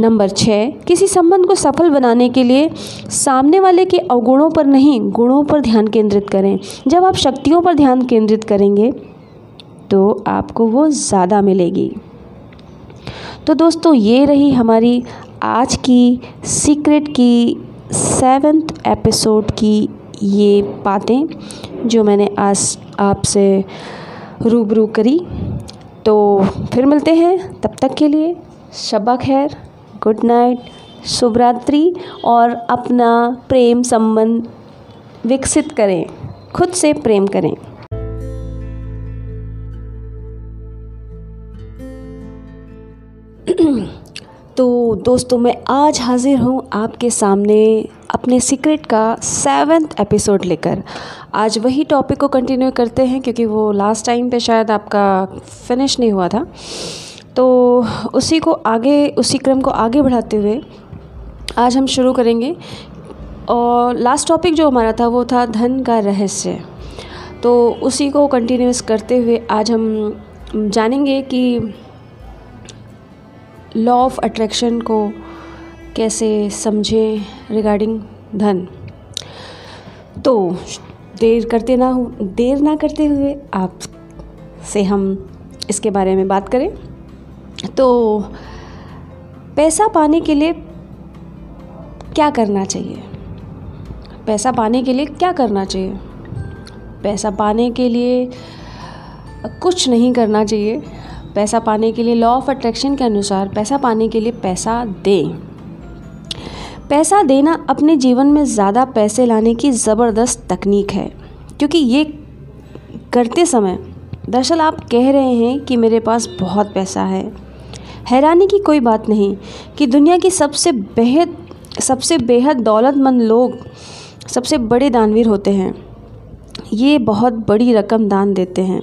नंबर छः, किसी संबंध को सफल बनाने के लिए सामने वाले के अवगुणों पर नहीं, गुणों पर ध्यान केंद्रित करें। जब आप शक्तियों पर ध्यान केंद्रित करेंगे तो आपको वो ज़्यादा मिलेगी। तो दोस्तों, ये रही हमारी आज की सीक्रेट की सेवेंथ एपिसोड की ये बातें जो मैंने आज आपसे रूबरू करी। तो फिर मिलते हैं। तब तक के लिए शबा खैर गुड नाइट शुभरात्रि और अपना प्रेम संबंध विकसित करें, खुद से प्रेम करें। तो दोस्तों, मैं आज हाज़िर हूँ आपके सामने अपने सीक्रेट का सेवेंथ एपिसोड लेकर। आज वही टॉपिक को कंटिन्यू करते हैं, क्योंकि वो लास्ट टाइम पे शायद आपका फिनिश नहीं हुआ था। तो उसी को आगे, उसी क्रम को आगे बढ़ाते हुए आज हम शुरू करेंगे। और लास्ट टॉपिक जो हमारा था, वो था धन का रहस्य। तो उसी को कंटिन्यूस करते हुए आज हम जानेंगे कि लॉ ऑफ़ अट्रैक्शन को कैसे समझें रिगार्डिंग धन? तो देर करते ना हो, देर ना करते हुए आप से हम इसके बारे में बात करें। तो पैसा पाने के लिए क्या करना चाहिए? पैसा पाने के लिए क्या करना चाहिए? पैसा पाने के लिए कुछ नहीं करना चाहिए। पैसा पाने के लिए लॉ ऑफ़ अट्रैक्शन के अनुसार पैसा पाने के लिए पैसा दें। पैसा देना अपने जीवन में ज़्यादा पैसे लाने की ज़बरदस्त तकनीक है, क्योंकि ये करते समय दरअसल आप कह रहे हैं कि मेरे पास बहुत पैसा है। हैरानी की कोई बात नहीं कि दुनिया की सबसे बेहद सबसे बेहद दौलतमंद लोग सबसे बड़े दानवीर होते हैं। ये बहुत बड़ी रकम दान देते हैं।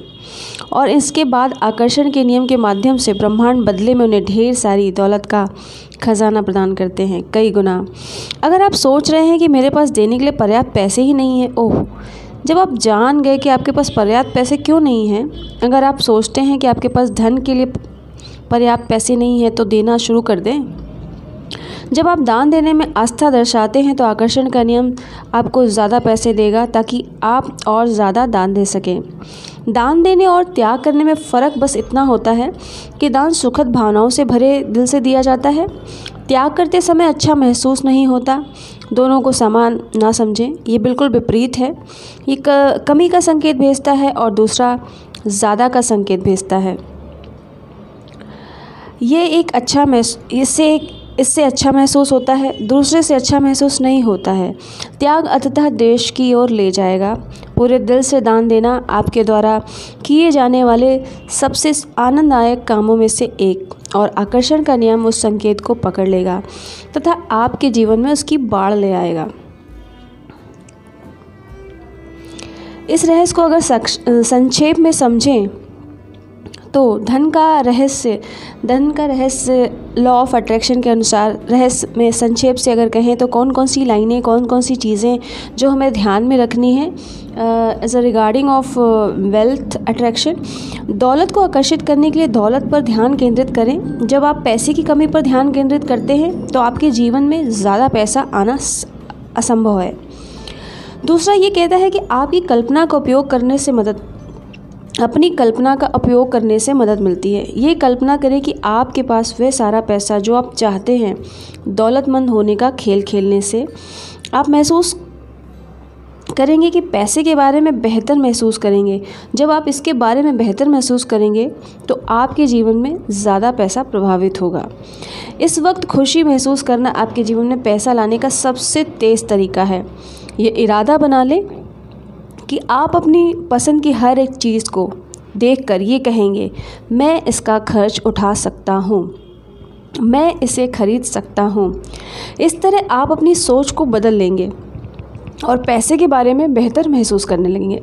और इसके बाद आकर्षण के नियम के माध्यम से ब्रह्मांड बदले में उन्हें ढेर सारी दौलत का खजाना प्रदान करते हैं, कई गुना। अगर आप सोच रहे हैं कि मेरे पास देने के लिए पर्याप्त पैसे ही नहीं हैं, ओह, जब आप जान गए कि आपके पास पर्याप्त पैसे क्यों नहीं हैं? अगर आप सोचते हैं कि आपके पास धन के लिए पर्याप्त पैसे नहीं है तो देना शुरू कर दें। जब आप दान देने में आस्था दर्शाते हैं तो आकर्षण का नियम आपको ज़्यादा पैसे देगा ताकि आप और ज़्यादा दान दे सकें। दान देने और त्याग करने में फ़र्क बस इतना होता है कि दान सुखद भावनाओं से भरे दिल से दिया जाता है। त्याग करते समय अच्छा महसूस नहीं होता। दोनों को समान ना समझें, ये बिल्कुल विपरीत है। ये कमी का संकेत भेजता है और दूसरा ज़्यादा का संकेत भेजता है। ये एक अच्छा महसूस इससे एक इससे अच्छा महसूस होता है, दूसरे से अच्छा महसूस नहीं होता है। त्याग अतः देश की ओर ले जाएगा। पूरे दिल से दान देना आपके द्वारा किए जाने वाले सबसे आनंददायक कामों में से एक और आकर्षण का नियम उस संकेत को पकड़ लेगा तथा आपके जीवन में उसकी बाढ़ ले आएगा। इस रहस्य को अगर संक्षेप में समझें तो धन का रहस्य, धन का रहस्य लॉ ऑफ़ अट्रैक्शन के अनुसार, रहस्य में संक्षेप से अगर कहें तो कौन कौन सी लाइनें कौन कौन सी चीज़ें जो हमें ध्यान में रखनी है as a regarding of wealth attraction दौलत को आकर्षित करने के लिए दौलत पर ध्यान केंद्रित करें। जब आप पैसे की कमी पर ध्यान केंद्रित करते हैं तो आपके जीवन में ज़्यादा पैसा आना असंभव है। दूसरा ये कहता है कि आपकी कल्पना का उपयोग करने से मदद अपनी कल्पना का उपयोग करने से मदद मिलती है। ये कल्पना करें कि आपके पास वह सारा पैसा जो आप चाहते हैं, दौलतमंद होने का खेल खेलने से। आप महसूस करेंगे कि पैसे के बारे में बेहतर महसूस करेंगे। जब आप इसके बारे में बेहतर महसूस करेंगे तो आपके जीवन में ज़्यादा पैसा प्रभावित होगा। इस वक्त खुशी महसूस करना आपके जीवन में पैसा लाने का सबसे तेज़ तरीका है। ये इरादा बना लें कि आप अपनी पसंद की हर एक चीज़ को देख कर ये कहेंगे, मैं इसका खर्च उठा सकता हूँ। मैं इसे खरीद सकता हूँ। इस तरह आप अपनी सोच को बदल लेंगे और पैसे के बारे में बेहतर महसूस करने लगेंगे।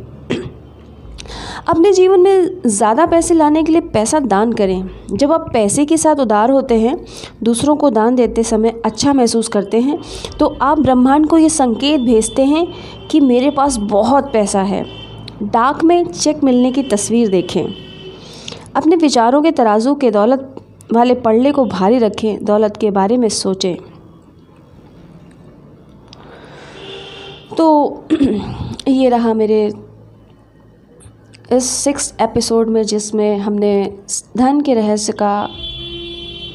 अपने जीवन में ज़्यादा पैसे लाने के लिए पैसा दान करें। जब आप पैसे के साथ उदार होते हैं, दूसरों को दान देते समय अच्छा महसूस करते हैं तो आप ब्रह्मांड को ये संकेत भेजते हैं कि मेरे पास बहुत पैसा है। डाक में चेक मिलने की तस्वीर देखें। अपने विचारों के तराजू के दौलत वाले पड़ले को भारी रखें, दौलत के बारे में सोचें। तो ये रहा मेरे इस सिक्स एपिसोड में जिसमें हमने धन के रहस्य का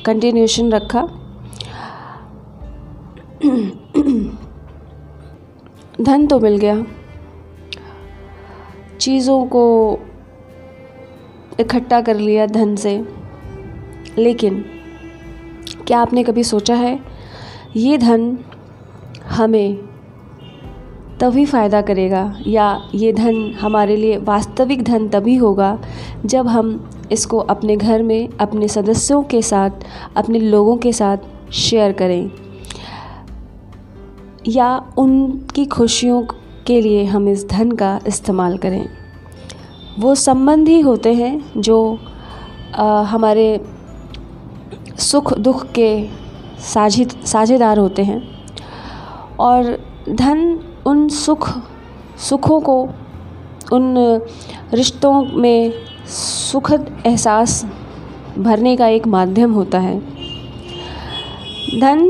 कंटिन्यूशन रखा। धन तो मिल गया। चीज़ों को इकट्ठा कर लिया धन से। लेकिन क्या आपने कभी सोचा है, ये धन हमें तभी फ़ायदा करेगा या ये धन हमारे लिए वास्तविक धन तभी होगा जब हम इसको अपने घर में अपने सदस्यों के साथ अपने लोगों के साथ शेयर करें। या उनकी खुशियों के लिए हम इस धन का इस्तेमाल करें। वो संबंध ही होते हैं जो आ, हमारे सुख दुख के साझी साझेदार होते हैं। और धन उन सुख, सुखों को, उन रिश्तों में सुखद एहसास भरने का एक माध्यम होता है। धन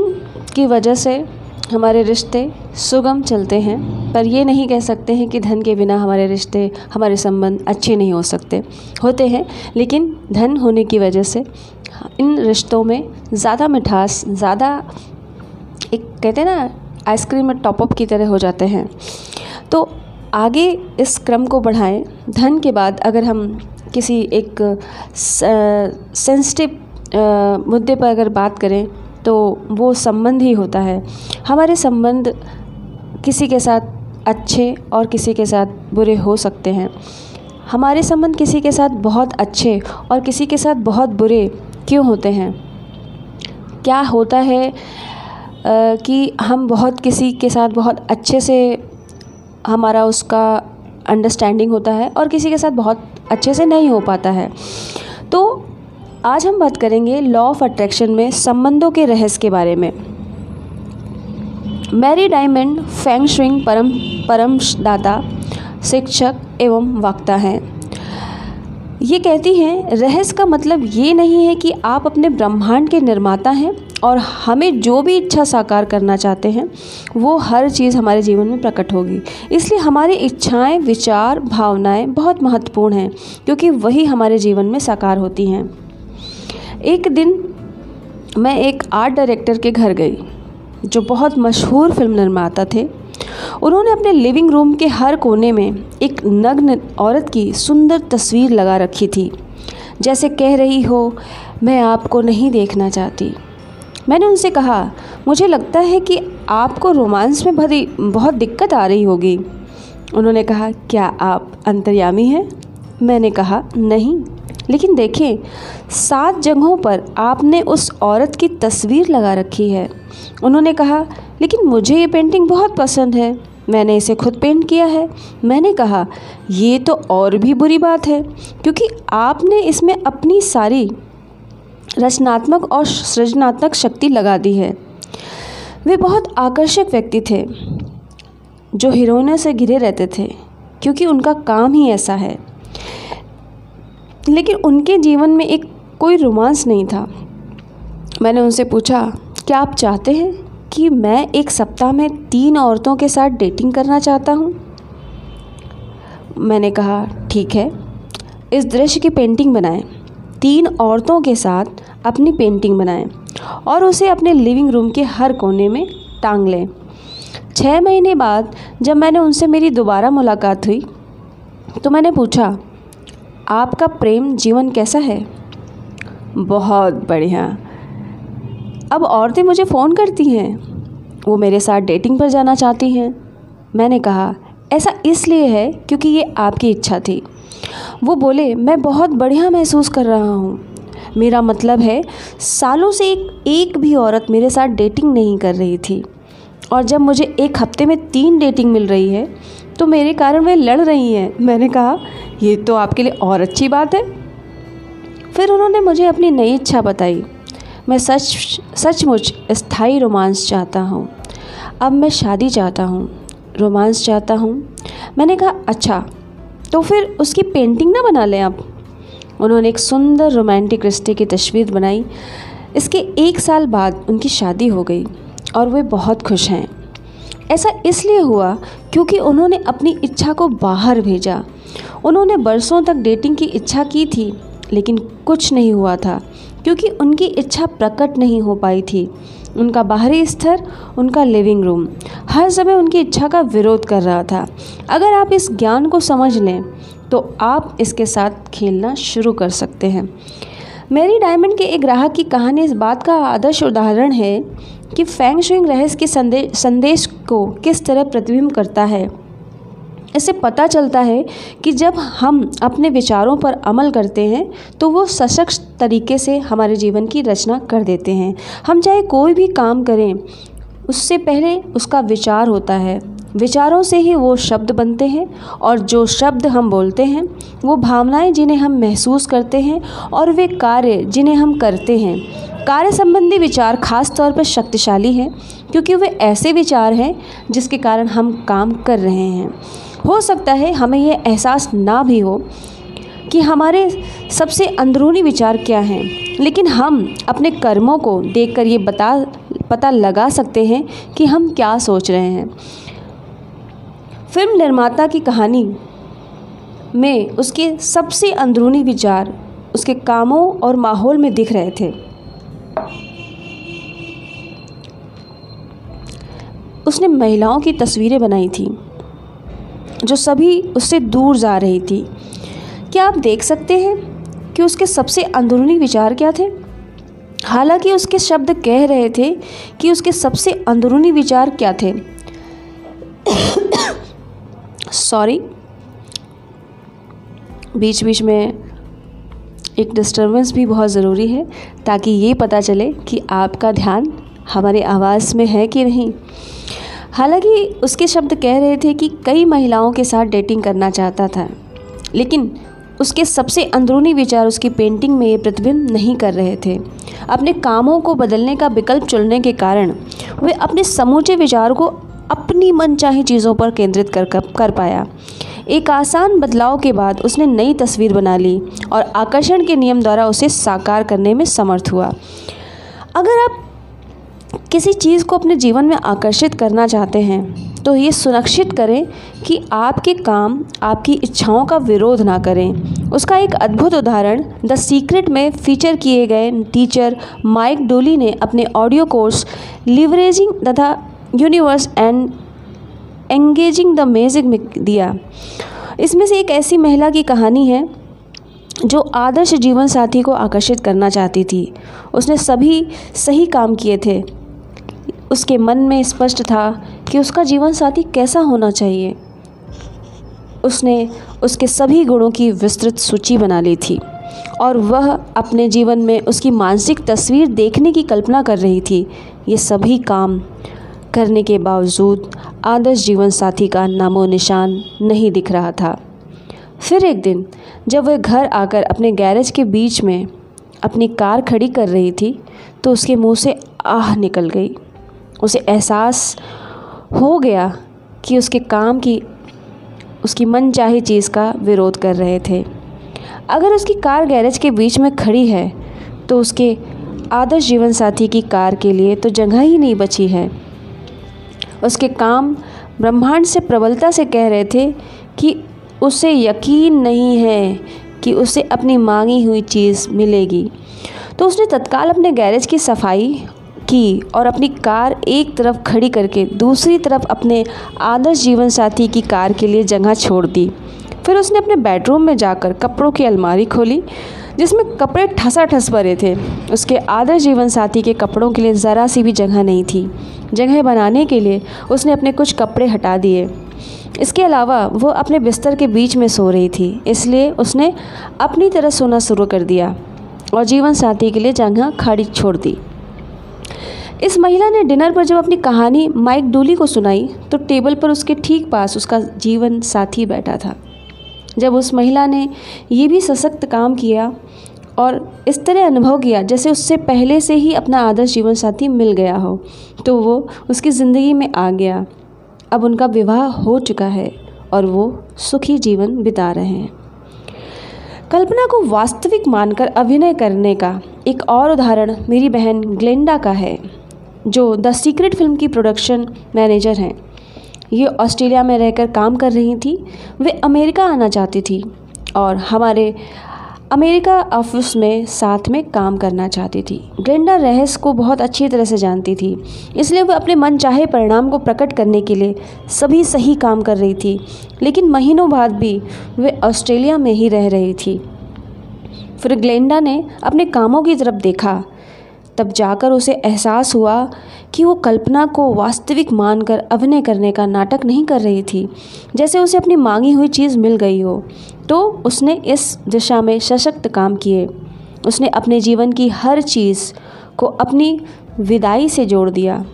की वजह से हमारे रिश्ते सुगम चलते हैं, पर ये नहीं कह सकते हैं कि धन के बिना हमारे रिश्ते, हमारे संबंध अच्छे नहीं हो सकते। होते हैं, लेकिन धन होने की वजह से इन रिश्तों में ज़्यादा मिठास, ज़्यादा एक कहते हैं ना आइसक्रीम में टॉपअप की तरह हो जाते हैं। तो आगे इस क्रम को बढ़ाएँ। धन के बाद अगर हम किसी एक सेंसिटिव मुद्दे पर अगर बात करें तो वो संबंध ही होता है। हमारे संबंध किसी के साथ अच्छे और किसी के साथ बुरे हो सकते हैं। हमारे संबंध किसी के साथ बहुत अच्छे और किसी के साथ बहुत बुरे क्यों होते हैं? क्या होता है कि हम बहुत किसी के साथ बहुत अच्छे से हमारा उसका अंडरस्टैंडिंग होता है और किसी के साथ बहुत अच्छे से नहीं हो पाता है। तो आज हम बात करेंगे लॉ ऑफ़ अट्रैक्शन में संबंधों के रहस्य के बारे में। मैरी डायमंड फैंग श्विंग परम परम दाता शिक्षक एवं वक्ता हैं। ये कहती हैं, रहस्य का मतलब ये नहीं है कि आप अपने ब्रह्मांड के निर्माता हैं और हमें जो भी इच्छा साकार करना चाहते हैं, वो हर चीज़ हमारे जीवन में प्रकट होगी। इसलिए हमारी इच्छाएँ, विचार, भावनाएँ बहुत महत्वपूर्ण हैं, क्योंकि वही हमारे जीवन में साकार होती हैं। एक दिन मैं एक आर्ट डायरेक्टर के घर गई, जो बहुत मशहूर फ़िल्म निर्माता थे। उन्होंने अपने लिविंग रूम के हर कोने में एक नग्न औरत की सुंदर तस्वीर लगा रखी थी। जैसे कह रही हो, मैं आपको नहीं देखना चाहती। मैंने उनसे कहा, मुझे लगता है कि आपको रोमांस में भरी, बहुत दिक्कत आ रही होगी। उन्होंने कहा, क्या आप अंतर्यामी हैं? मैंने कहा, नहीं, लेकिन देखें, सात जगहों पर आपने उस औरत की तस्वीर लगा रखी है। उन्होंने कहा, लेकिन मुझे ये पेंटिंग बहुत पसंद है। मैंने इसे खुद पेंट किया है। मैंने कहा, ये तो और भी बुरी बात है, क्योंकि आपने इसमें अपनी सारी रचनात्मक और सृजनात्मक शक्ति लगा दी है। वे बहुत आकर्षक व्यक्ति थे, जो हीरोइनों से घिरे रहते थे, क्योंकि उनका काम ही ऐसा है। लेकिन उनके जीवन में एक कोई रोमांस नहीं था। मैंने उनसे पूछा, क्या आप चाहते हैं कि मैं एक सप्ताह में तीन औरतों के साथ डेटिंग करना चाहता हूँ? मैंने कहा, ठीक है, इस दृश्य की पेंटिंग बनाएँ। तीन औरतों के साथ अपनी पेंटिंग बनाएँ और उसे अपने लिविंग रूम के हर कोने में टांग लें। छः महीने बाद जब मैंने उनसे मेरी दोबारा मुलाकात हुई तो मैंने पूछा, आपका प्रेम जीवन कैसा है? बहुत बढ़िया। अब औरतें मुझे फ़ोन करती हैं। वो मेरे साथ डेटिंग पर जाना चाहती हैं। मैंने कहा, ऐसा इसलिए है क्योंकि ये आपकी इच्छा थी। वो बोले, मैं बहुत बढ़िया महसूस कर रहा हूँ। मेरा मतलब है, सालों से एक एक भी औरत मेरे साथ डेटिंग नहीं कर रही थी। और जब मुझे एक हफ़्ते में तीन डेटिंग मिल रही है तो मेरे कारण वे लड़ रही हैं। मैंने कहा, ये तो आपके लिए और अच्छी बात है। फिर उन्होंने मुझे अपनी नई इच्छा बताई। मैं सच, सचमुच स्थायी रोमांस चाहता हूँ। अब मैं शादी चाहता हूँ। रोमांस चाहता हूँ। मैंने कहा अच्छा तो फिर उसकी पेंटिंग ना बना लें आप। उन्होंने एक सुंदर रोमांटिक रिश्ते की तस्वीर बनाई। इसके एक साल बाद उनकी शादी हो गई और वे बहुत खुश हैं। ऐसा इसलिए हुआ क्योंकि उन्होंने अपनी इच्छा को बाहर भेजा। उन्होंने बरसों तक डेटिंग की इच्छा की थी, लेकिन कुछ नहीं हुआ था, क्योंकि उनकी इच्छा प्रकट नहीं हो पाई थी। उनका बाहरी स्तर, उनका लिविंग रूम हर समय उनकी इच्छा का विरोध कर रहा था। अगर आप इस ज्ञान को समझ लें तो आप इसके साथ खेलना शुरू कर सकते हैं। मेरी डायमंड के एक ग्राहक की कहानी इस बात का आदर्श उदाहरण है कि फैंग शुइंग रहस्य के संदेश संदेश को किस तरह प्रतिबिंब करता है। इससे पता चलता है कि जब हम अपने विचारों पर अमल करते हैं तो वो सशक्त तरीके से हमारे जीवन की रचना कर देते हैं। हम चाहे कोई भी काम करें, उससे पहले उसका विचार होता है। विचारों से ही वो शब्द बनते हैं और जो शब्द हम बोलते हैं, वो भावनाएँ जिन्हें हम महसूस करते हैं और वे कार्य जिन्हें हम करते हैं। कार्य संबंधी विचार खास तौर पर शक्तिशाली हैं, क्योंकि वे ऐसे विचार हैं जिसके कारण हम काम कर रहे हैं। हो सकता है हमें यह एहसास ना भी हो कि हमारे सबसे अंदरूनी विचार क्या हैं। लेकिन हम अपने कर्मों को देखकर ये बता, पता लगा सकते हैं कि हम क्या सोच रहे हैं। फ़िल्म निर्माता की कहानी में उसके सबसे अंदरूनी विचार उसके कामों और माहौल में दिख रहे थे। उसने महिलाओं की तस्वीरें बनाई थी। जो सभी उससे दूर जा रही थी। क्या आप देख सकते हैं कि उसके सबसे अंदरूनी विचार क्या थे? हालाँकि उसके शब्द कह रहे थे कि उसके सबसे अंदरूनी विचार क्या थे? सॉरी। बीच बीच में एक डिस्टरबेंस भी बहुत ज़रूरी है, ताकि ये पता चले कि आपका ध्यान हमारी आवाज़ में है कि नहीं। हालाँकि उसके शब्द कह रहे थे कि कई महिलाओं के साथ डेटिंग करना चाहता था, लेकिन उसके सबसे अंदरूनी विचार उसकी पेंटिंग में ये प्रतिबिंब नहीं कर रहे थे। अपने कामों को बदलने का विकल्प चुनने के कारण वे अपने समूचे विचार को अपनी मनचाही चीज़ों पर केंद्रित कर कर पाया। एक आसान बदलाव के बाद उसने नई तस्वीर बना ली और आकर्षण के नियम द्वारा उसे साकार करने में समर्थ हुआ। अगर आप किसी चीज़ को अपने जीवन में आकर्षित करना चाहते हैं तो ये सुनिश्चित करें कि आपके काम, आपकी इच्छाओं का विरोध ना करें। उसका एक अद्भुत उदाहरण द सीक्रेट में फीचर किए गए टीचर माइक डोली ने अपने ऑडियो कोर्स लिवरेजिंग तथा universe and engaging the magic में दिया। इसमें से एक ऐसी महिला की कहानी है, जो आदर्श जीवन साथी को आकर्षित करना चाहती थी। उसने सभी सही काम किए थे। उसके मन में स्पष्ट था कि उसका जीवन साथी कैसा होना चाहिए। उसने उसके सभी गुणों की विस्तृत सूची बना ली थी और वह अपने जीवन में उसकी मानसिक तस्वीर देखने की कल्पना कर रही थी। ये सभी काम करने के बावजूद आदर्श जीवन साथी का नामो निशान नहीं दिख रहा था। फिर एक दिन जब वह घर आकर अपने गैरेज के बीच में अपनी कार खड़ी कर रही थी तो उसके मुँह से आह निकल गई। उसे एहसास हो गया कि उसके काम की, उसकी मन चाही चीज़ का विरोध कर रहे थे। अगर उसकी कार गैरेज के बीच में खड़ी है तो उसके आदर्श जीवन साथी की कार के लिए तो जगह ही नहीं बची है। उसके काम ब्रह्मांड से प्रबलता से कह रहे थे कि उसे यकीन नहीं है कि उसे अपनी मांगी हुई चीज़ मिलेगी। तो उसने तत्काल अपने गैरेज की सफ़ाई की और अपनी कार एक तरफ़ खड़ी करके दूसरी तरफ़ अपने आदर्श जीवन साथी की कार के लिए जगह छोड़ दी। फिर उसने अपने बेडरूम में जाकर कपड़ों की अलमारी खोली, जिसमें कपड़े ठसा ठस भरे थे। उसके आदर्श जीवन साथी के कपड़ों के लिए ज़रा सी भी जगह नहीं थी। जगह बनाने के लिए उसने अपने कुछ कपड़े हटा दिए। इसके अलावा वो अपने बिस्तर के बीच में सो रही थी, इसलिए उसने अपनी तरह सोना शुरू कर दिया और जीवन साथी के लिए जगह खाड़ी छोड़ दी। इस महिला ने डिनर पर जब अपनी कहानी माइक डोली को सुनाई तो टेबल पर उसके ठीक पास उसका जीवन साथी बैठा था। जब उस महिला ने ये भी सशक्त काम किया और इस तरह अनुभव किया, जैसे उससे पहले से ही अपना आदर्श जीवन साथी मिल गया हो तो वो उसकी ज़िंदगी में आ गया। अब उनका विवाह हो चुका है और वो सुखी जीवन बिता रहे हैं। कल्पना को वास्तविक मानकर अभिनय करने का एक और उदाहरण मेरी बहन ग्लेंडा का है। जो द सीक्रेट फ़िल्म की प्रोडक्शन मैनेजर हैं, ये ऑस्ट्रेलिया में रहकर काम कर रही थी, वे अमेरिका आना चाहती थी और हमारे अमेरिका ऑफ़िस में साथ में काम करना चाहती थी। ग्लेंडा रहस को बहुत अच्छी तरह से जानती थी, इसलिए वह अपने मन चाहे परिणाम को प्रकट करने के लिए सभी सही काम कर रही थी, लेकिन महीनों बाद भी वे ऑस्ट्रेलिया में ही रह रही थी। फिर ग्लेंडा ने अपने कामों की तरफ़ देखा तब जाकर उसे एहसास हुआ कि वो कल्पना को वास्तविक मानकर अभिनय करने का नाटक नहीं कर रही थी, जैसे उसे अपनी मांगी हुई चीज़ मिल गई हो। तो उसने इस दिशा में सशक्त काम किए। उसने अपने जीवन की हर चीज़ को अपनी विदाई से जोड़ दिया।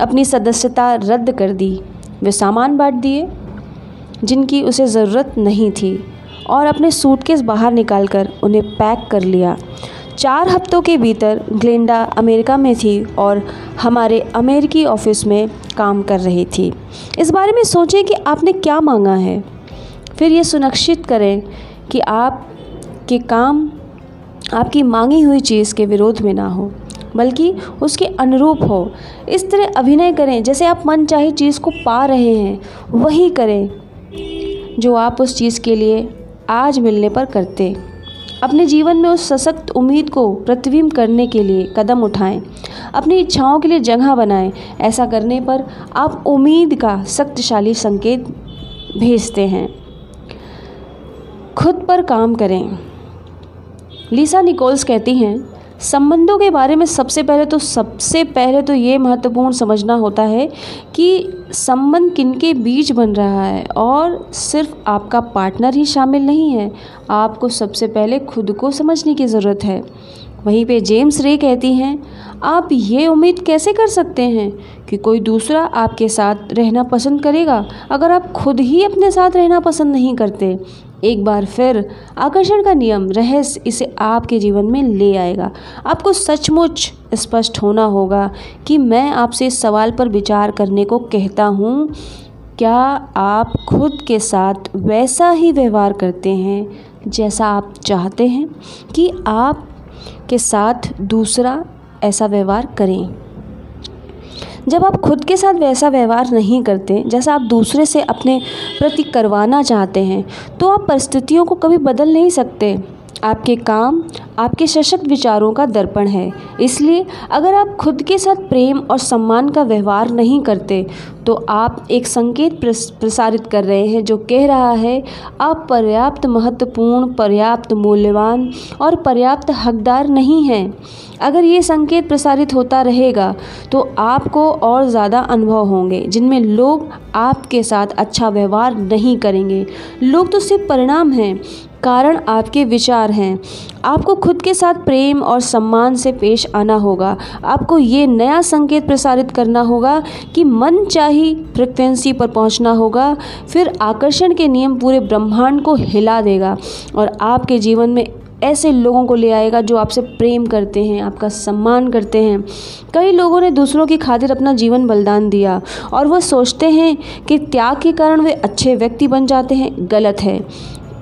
अपनी सदस्यता रद्द कर दी। वे सामान बांट दिए, जिनकी उसे ज़रूरत नहीं थी, और अपने सूटकेस बाहर निकालकर उन्हें पैक कर लिया। चार हफ्तों के भीतर ग्लेंडा अमेरिका में थी और हमारे अमेरिकी ऑफ़िस में काम कर रही थी। इस बारे में सोचें कि आपने क्या मांगा है। फिर ये सुनिश्चित करें कि आप के काम, आपकी मांगी हुई चीज़ के विरोध में ना हो, बल्कि उसके अनुरूप हो। इस तरह अभिनय करें, जैसे आप मन चाहे चीज़ को पा रहे हैं, वही करें जो आप उस चीज़ के लिए आज मिलने पर करते। अपने जीवन में उस सशक्त उम्मीद को प्रतिबिंब करने के लिए कदम उठाएँ। अपनी इच्छाओं के लिए जगह बनाएँ। ऐसा करने पर आप उम्मीद का शक्तिशाली संकेत भेजते हैं। खुद पर काम करें। लीसा निकोल्स कहती हैं संबंधों के बारे में सबसे पहले तो सबसे पहले तो ये महत्वपूर्ण समझना होता है कि संबंध किन के बीच बन रहा है और सिर्फ़ आपका पार्टनर ही शामिल नहीं है। आपको सबसे पहले खुद को समझने की ज़रूरत है। वहीं पे जेम्स रे कहती हैं, आप ये उम्मीद कैसे कर सकते हैं कि कोई दूसरा आपके साथ रहना पसंद करेगा? अगर आप खुद ही अपने साथ रहना पसंद नहीं करते एक बार फिर आकर्षण का नियम, रहस्य इसे आपके जीवन में ले आएगा। आपको सचमुच स्पष्ट होना होगा कि मैं आपसे इस सवाल पर विचार करने को कहता हूँ, क्या आप खुद के साथ वैसा ही व्यवहार करते हैं जैसा आप चाहते हैं कि आप के साथ दूसरा ऐसा व्यवहार करें? जब आप खुद के साथ वैसा व्यवहार नहीं करते, जैसा आप दूसरे से अपने प्रति करवाना चाहते हैं तो आप परिस्थितियों को कभी बदल नहीं सकते। आपके काम, आपके सशक्त विचारों का दर्पण है। इसलिए, अगर आप खुद के साथ प्रेम और सम्मान का व्यवहार नहीं करते तो आप एक संकेत प्रसारित कर रहे हैं जो कह रहा है, आप पर्याप्त महत्वपूर्ण, पर्याप्त मूल्यवान और पर्याप्त हकदार नहीं हैं। अगर ये संकेत प्रसारित होता रहेगा तो आपको और ज़्यादा अनुभव होंगे, जिनमें लोग आपके साथ अच्छा व्यवहार नहीं करेंगे। लोग तो सिर्फ़ परिणाम हैं कारण आपके विचार हैं। आपको खुद के साथ प्रेम और सम्मान से पेश आना होगा। आपको ये नया संकेत प्रसारित करना होगा कि मन चाही फ्रिक्वेंसी पर पहुँचना होगा। फिर आकर्षण के नियम पूरे ब्रह्मांड को हिला देगा और आपके जीवन में ऐसे लोगों को ले आएगा जो आपसे प्रेम करते हैं, आपका सम्मान करते हैं। कई लोगों ने दूसरों की खातिर अपना जीवन बलिदान दिया और वह सोचते हैं कि त्याग के कारण वे अच्छे व्यक्ति बन जाते हैं, गलत है।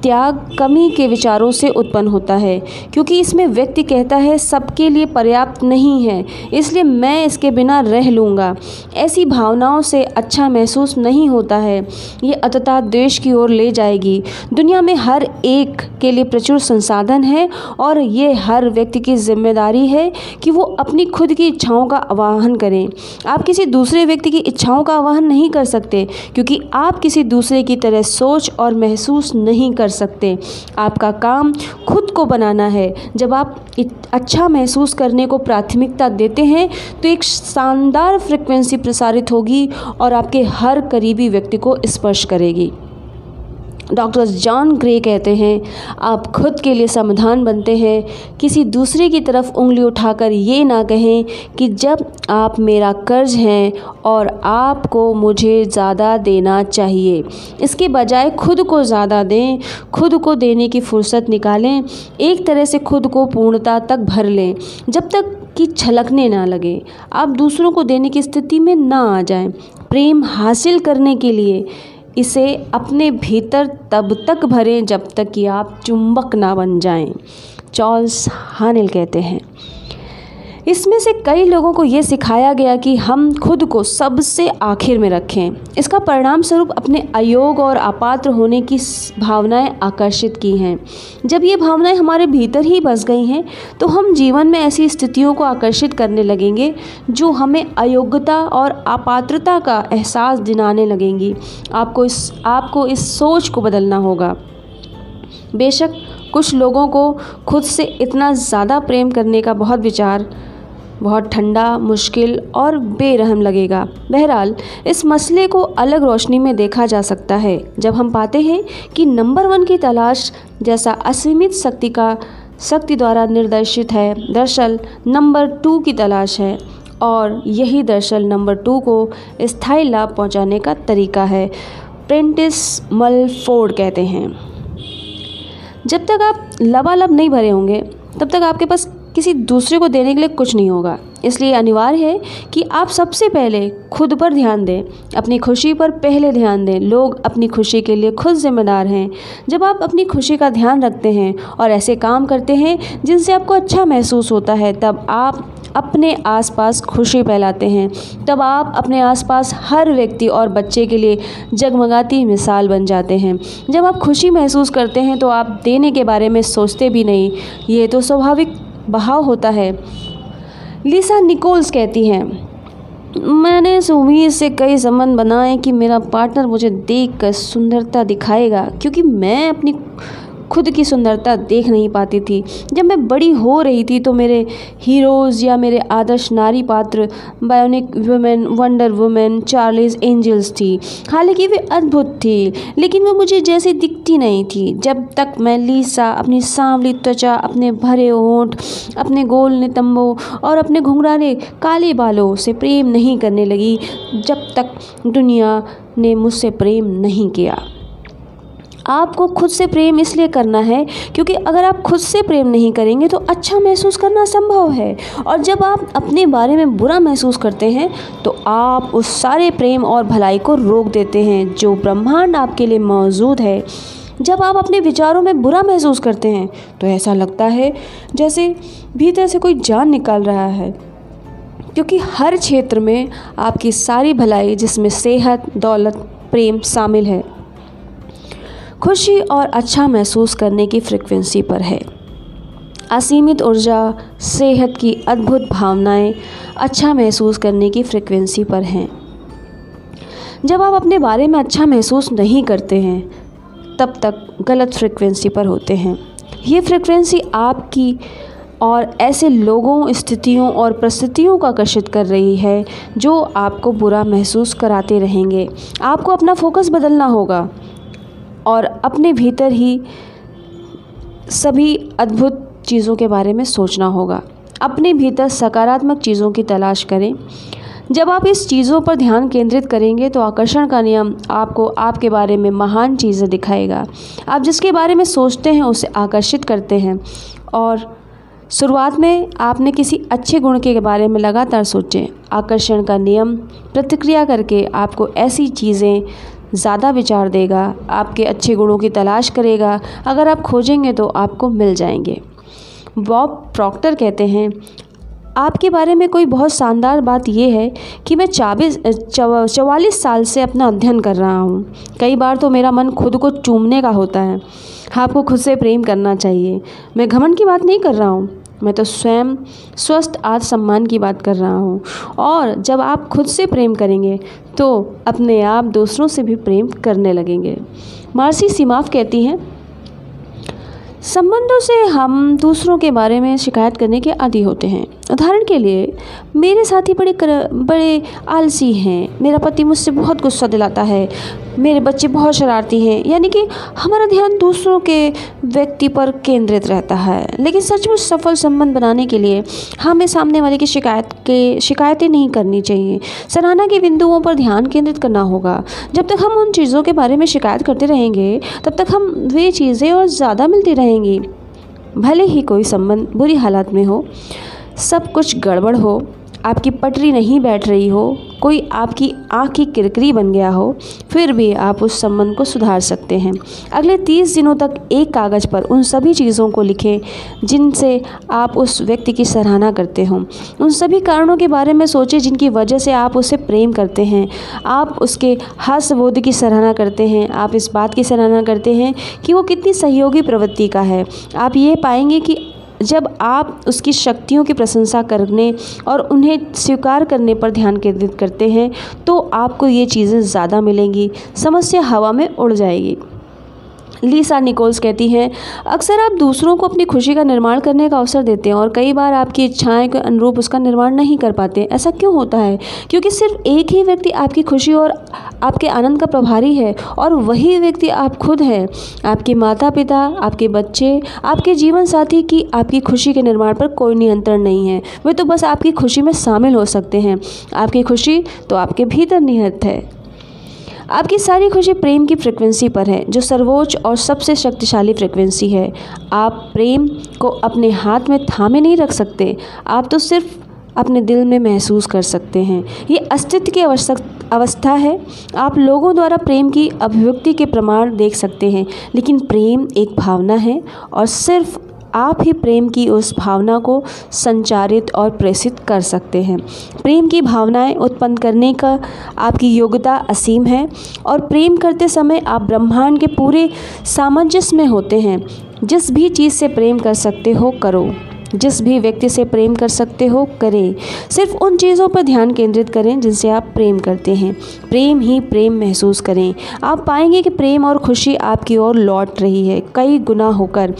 त्याग कमी के विचारों से उत्पन्न होता है, क्योंकि इसमें व्यक्ति कहता है, सबके लिए पर्याप्त नहीं है, इसलिए मैं इसके बिना रह लूँगा। ऐसी भावनाओं से अच्छा महसूस नहीं होता है। ये अतः देश की ओर ले जाएगी। दुनिया में हर एक के लिए प्रचुर संसाधन है, और ये हर व्यक्ति की ज़िम्मेदारी है कि वो अपनी खुद की इच्छाओं का आवाहन करें। आप किसी दूसरे व्यक्ति की इच्छाओं का आवाहन नहीं कर सकते, क्योंकि आप किसी दूसरे की तरह सोच और महसूस नहीं कर कर सकते आपका काम खुद को बनाना है। जब आप अच्छा महसूस करने को प्राथमिकता देते हैं तो एक शानदार फ्रिक्वेंसी प्रसारित होगी और आपके हर करीबी व्यक्ति को स्पर्श करेगी। डॉक्टर जॉन ग्रे कहते हैं, आप खुद के लिए समाधान बनते हैं। किसी दूसरे की तरफ़ उंगली उठाकर ये ना कहें कि जब आप मेरा कर्ज हैं और आपको मुझे ज़्यादा देना चाहिए, इसके बजाय खुद को ज़्यादा दें, खुद को देने की फुर्सत निकालें, एक तरह से खुद को पूर्णता तक भर लें, जब तक कि छलकने ना लगे। आप दूसरों को देने की स्थिति में ना आ जाएँ। प्रेम हासिल करने के लिए इसे अपने भीतर तब तक भरें जब तक कि आप चुंबक ना बन जाएँ। चार्ल्स हानिल कहते हैं। इसमें से कई लोगों को ये सिखाया गया कि हम खुद को सबसे आखिर में रखें। इसका परिणाम स्वरूप अपने अयोग और अपात्र होने की भावनाएँ आकर्षित की हैं। जब ये भावनाएँ हमारे भीतर ही बस गई हैं तो हम जीवन में ऐसी स्थितियों को आकर्षित करने लगेंगे, जो हमें अयोग्यता और अपात्रता का एहसास दिलाने लगेंगी। आपको इस आपको इस सोच को बदलना होगा। बेशक कुछ लोगों को खुद से इतना ज़्यादा प्रेम करने का बहुत विचार बहुत ठंडा, मुश्किल और बेरहम लगेगा। बहरहाल, इस मसले को अलग रोशनी में देखा जा सकता है, जब हम पाते हैं कि नंबर वन की तलाश जैसा असीमित शक्ति का, शक्ति द्वारा निर्देशित है। दरअसल, नंबर टू की तलाश है और यही दरअसल नंबर टू को स्थायी लाभ पहुँचाने का तरीका है, प्रेंटिस मलफोर्ड कहते हैं। जब तक आप लबालब नहीं भरे होंगे, तब तक आपके पास किसी दूसरे को देने के लिए कुछ नहीं होगा। इसलिए अनिवार्य है कि आप सबसे पहले खुद पर ध्यान दें, अपनी खुशी पर पहले ध्यान दें। लोग अपनी खुशी के लिए खुद जिम्मेदार हैं। जब आप अपनी खुशी का ध्यान रखते हैं और ऐसे काम करते हैं जिनसे आपको अच्छा महसूस होता है, तब आप अपने आसपास खुशी फैलाते हैं। तब आप अपने आसपास हर व्यक्ति और बच्चे के लिए जगमगाती मिसाल बन जाते हैं। जब आप खुशी महसूस करते हैं तो आप देने के बारे में सोचते भी नहीं। ये तो स्वाभाविक बहाव होता है। लिसा निकोल्स कहती हैं, मैंने इस उम्मीद से कई संबंध बनाए कि मेरा पार्टनर मुझे देख कर सुंदरता दिखाएगा, क्योंकि मैं अपनी खुद की सुंदरता देख नहीं पाती थी। जब मैं बड़ी हो रही थी तो मेरे हीरोज़ या मेरे आदर्श नारी पात्र bionic woman wonder woman Charlie's Angels थी। हालाँकि वे अद्भुत थी, लेकिन वो मुझे जैसी दिखती नहीं थी। जब तक मैं लीसा, अपनी सांवली त्वचा, अपने भरे होंठ, अपने गोल नितंबों और अपने घुंघराले काले बालों से प्रेम नहीं करने लगी, जब तक दुनिया ने मुझसे प्रेम नहीं किया। आपको खुद से प्रेम इसलिए करना है क्योंकि अगर आप खुद से प्रेम नहीं करेंगे तो अच्छा महसूस करना संभव है। और जब आप अपने बारे में बुरा महसूस करते हैं तो आप उस सारे प्रेम और भलाई को रोक देते हैं जो ब्रह्मांड आपके लिए मौजूद है। जब आप अपने विचारों में बुरा महसूस करते हैं तो ऐसा लगता है जैसे भीतर से कोई जान निकाल रहा है। क्योंकि हर क्षेत्र में आपकी सारी भलाई जिसमें सेहत, दौलत, प्रेम शामिल है। खुशी और अच्छा महसूस करने की फ्रिक्वेंसी पर है। असीमित ऊर्जा, सेहत की अद्भुत भावनाएँ अच्छा महसूस करने की फ्रिक्वेंसी पर हैं। जब आप अपने बारे में अच्छा महसूस नहीं करते हैं, तब तक गलत फ्रिक्वेंसी पर होते हैं। ये फ्रिक्वेंसी आपकी और ऐसे लोगों, स्थितियों और परिस्थितियों को आकर्षित कर रही है, जो आपको बुरा महसूस कराते रहेंगे। आपको अपना फोकस बदलना होगा। और अपने भीतर ही सभी अद्भुत चीज़ों के बारे में सोचना होगा। अपने भीतर सकारात्मक चीज़ों की तलाश करें। जब आप इस चीज़ों पर ध्यान केंद्रित करेंगे तो आकर्षण का नियम आपको आपके बारे में महान चीज़ें दिखाएगा। आप जिसके बारे में सोचते हैं, उसे आकर्षित करते हैं। और शुरुआत में आपने किसी अच्छे गुण के बारे में लगातार सोचें। आकर्षण का नियम, प्रतिक्रिया करके आपको ऐसी चीज़ें ज़्यादा विचार देगा, आपके अच्छे गुणों की तलाश करेगा, अगर आप खोजेंगे तो आपको मिल जाएँगे। बॉब प्रॉक्टर कहते हैं, आपके बारे में कोई बहुत शानदार बात यह है कि मैं चाबीस चवालीस साल से अपना अध्ययन कर रहा हूँ। कई बार तो मेरा मन खुद को चूमने का होता है। आपको खुद से प्रेम करना चाहिए। मैं घमंड की बात नहीं कर रहा हूँ। मैं तो स्वयं स्वस्थ आत्मसम्मान की बात कर रहा हूँ। और जब आप खुद से प्रेम करेंगे तो अपने आप दूसरों से भी प्रेम करने लगेंगे। मार्सी सीमाफ कहती हैं, संबंधों से हम दूसरों के बारे में शिकायत करने के आदि होते हैं। उदाहरण के लिए मेरे साथी बड़े कर, बड़े आलसी हैं। मेरा पति मुझसे बहुत गुस्सा दिलाता है। मेरे बच्चे बहुत शरारती हैं। यानी कि हमारा ध्यान दूसरों के व्यक्ति पर केंद्रित रहता है। लेकिन सचमुच सफल संबंध बनाने के लिए हमें सामने वाले की शिकायत के शिकायतें नहीं करनी चाहिए। सराहना के बिंदुओं पर ध्यान केंद्रित करना होगा। जब तक हम उन चीज़ों के बारे में शिकायत करते रहेंगे तब तक हम वे चीज़ें और ज़्यादा मिलती रहेंगी। भले ही कोई संबंध बुरी हालात में हो सब कुछ गड़बड़ हो आपकी पटरी नहीं बैठ रही हो, कोई आपकी आँख की किरकरी बन गया हो, फिर भी आप उस संबंध को सुधार सकते हैं। अगले तीस दिनों तक एक कागज़ पर उन सभी चीज़ों को लिखें जिनसे आप उस व्यक्ति की सराहना करते हो। उन सभी कारणों के बारे में सोचें जिनकी वजह से आप उसे प्रेम करते हैं। आप उसके हास्यबोध की सराहना करते हैं। आप इस बात की सराहना करते हैं कि वो कितनी सहयोगी प्रवृत्ति का है। आप ये पाएँगे कि जब आप उसकी शक्तियों की प्रशंसा करने और उन्हें स्वीकार करने पर ध्यान केंद्रित करते हैं तो आपको ये चीज़ें ज़्यादा मिलेंगी। समस्या हवा में उड़ जाएगी। लीसा निकोल्स कहती हैं, अक्सर आप दूसरों को अपनी खुशी का निर्माण करने का अवसर देते हैं और कई बार आपकी इच्छाएँ के अनुरूप उसका निर्माण नहीं कर पाते। ऐसा क्यों होता है? क्योंकि सिर्फ़ एक ही व्यक्ति आपकी खुशी और आपके आनंद का प्रभारी है और वही व्यक्ति आप खुद हैं। आपके माता पिता आपके बच्चे, आपके जीवन साथी की आपकी खुशी के निर्माण पर कोई नियंत्रण नहीं है। वे तो बस आपकी खुशी में शामिल हो सकते हैं। आपकी खुशी तो आपके भीतर निहित है। आपकी सारी खुशी प्रेम की फ्रिक्वेंसी पर है, जो सर्वोच्च और सबसे शक्तिशाली फ्रिक्वेंसी है। आप प्रेम को अपने हाथ में थामे नहीं रख सकते, आप तो सिर्फ़ अपने दिल में महसूस कर सकते हैं। ये अस्तित्व की आवश्यक अवस्था है। आप लोगों द्वारा प्रेम की अभिव्यक्ति के प्रमाण देख सकते हैं, लेकिन प्रेम एक भावना है और सिर्फ़ आप ही प्रेम की उस भावना को संचारित और प्रेषित कर सकते हैं। प्रेम की भावनाएँ उत्पन्न करने का आपकी योग्यता असीम है और प्रेम करते समय आप ब्रह्मांड के पूरे सामंजस्य में होते हैं। जिस भी चीज़ से प्रेम कर सकते हो, करो। जिस भी व्यक्ति से प्रेम कर सकते हो, करें। सिर्फ़ उन चीज़ों पर ध्यान केंद्रित करें जिनसे आप प्रेम करते हैं। प्रेम ही प्रेम महसूस करें। आप पाएँगे कि प्रेम और खुशी आपकी ओर लौट रही है, कई गुना होकर।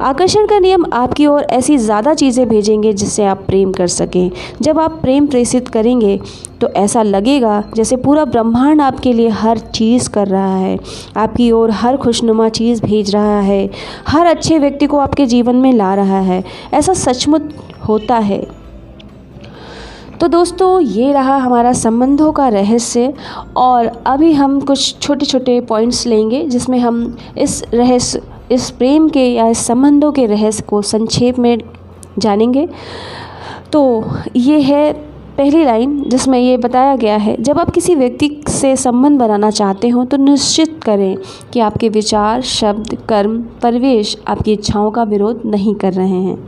आकर्षण का नियम आपकी ओर ऐसी ज़्यादा चीज़ें भेजेंगे जिससे आप प्रेम कर सकें। जब आप प्रेम प्रेषित करेंगे तो ऐसा लगेगा जैसे पूरा ब्रह्मांड आपके लिए हर चीज़ कर रहा है। आपकी ओर हर खुशनुमा चीज़ भेज रहा है। हर अच्छे व्यक्ति को आपके जीवन में ला रहा है। ऐसा सचमुच होता है। तो दोस्तों, ये रहा हमारा संबंधों का रहस्य और अभी हम कुछ छोटे छोटे पॉइंट्स लेंगे जिसमें हम इस रहस्य इस प्रेम के या इस संबंधों के रहस्य को संक्षेप में जानेंगे। तो ये है पहली लाइन जिसमें ये बताया गया है, जब आप किसी व्यक्ति से संबंध बनाना चाहते हो तो निश्चित करें कि आपके विचार, शब्द, कर्म, परिवेश आपकी इच्छाओं का विरोध नहीं कर रहे हैं।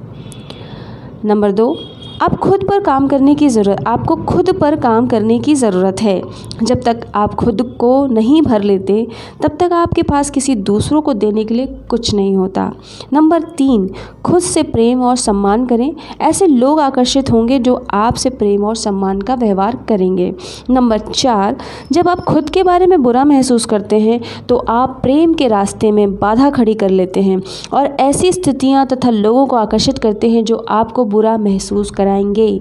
नंबर दो आप खुद पर काम करने की ज़रूरत, आपको खुद पर काम करने की ज़रूरत है। जब तक आप खुद को नहीं भर लेते, तब तक आपके पास किसी दूसरों को देने के लिए कुछ नहीं होता। नंबर तीन, खुद से प्रेम और सम्मान करें। ऐसे लोग आकर्षित होंगे जो आपसे प्रेम और सम्मान का व्यवहार करेंगे। नंबर चार, जब आप खुद के बारे में बुरा महसूस करते हैं तो आप प्रेम के रास्ते में बाधा खड़ी कर लेते हैं और ऐसी स्थितियाँ तथा लोगों को आकर्षित करते हैं जो आपको बुरा महसूस कराएँ कराएँगे।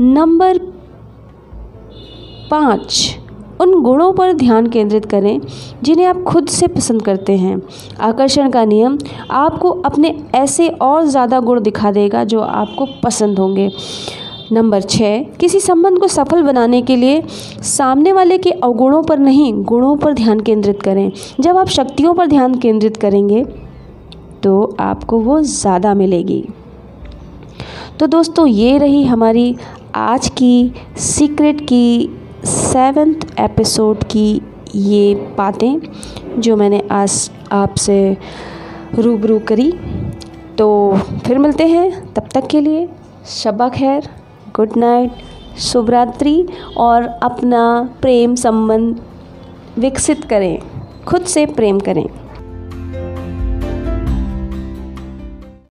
नंबर पाँच, उन गुणों पर ध्यान केंद्रित करें जिन्हें आप खुद से पसंद करते हैं। आकर्षण का नियम, आपको अपने ऐसे और ज़्यादा गुण दिखा देगा जो आपको पसंद होंगे। नंबर छः, किसी संबंध को सफल बनाने के लिए सामने वाले के अवगुणों पर नहीं, गुणों पर ध्यान केंद्रित करें। जब आप शक्तियों पर ध्यान केंद्रित करेंगे तो आपको वो ज़्यादा मिलेगी। तो दोस्तों, ये रही हमारी आज की सीक्रेट की सेवेंथ एपिसोड की ये बातें जो मैंने आज आपसे रूबरू करी। तो फिर मिलते हैं। तब तक के लिए शबा खैर गुड नाइट शुभरात्रि, और अपना प्रेम संबंध विकसित करें, खुद से प्रेम करें।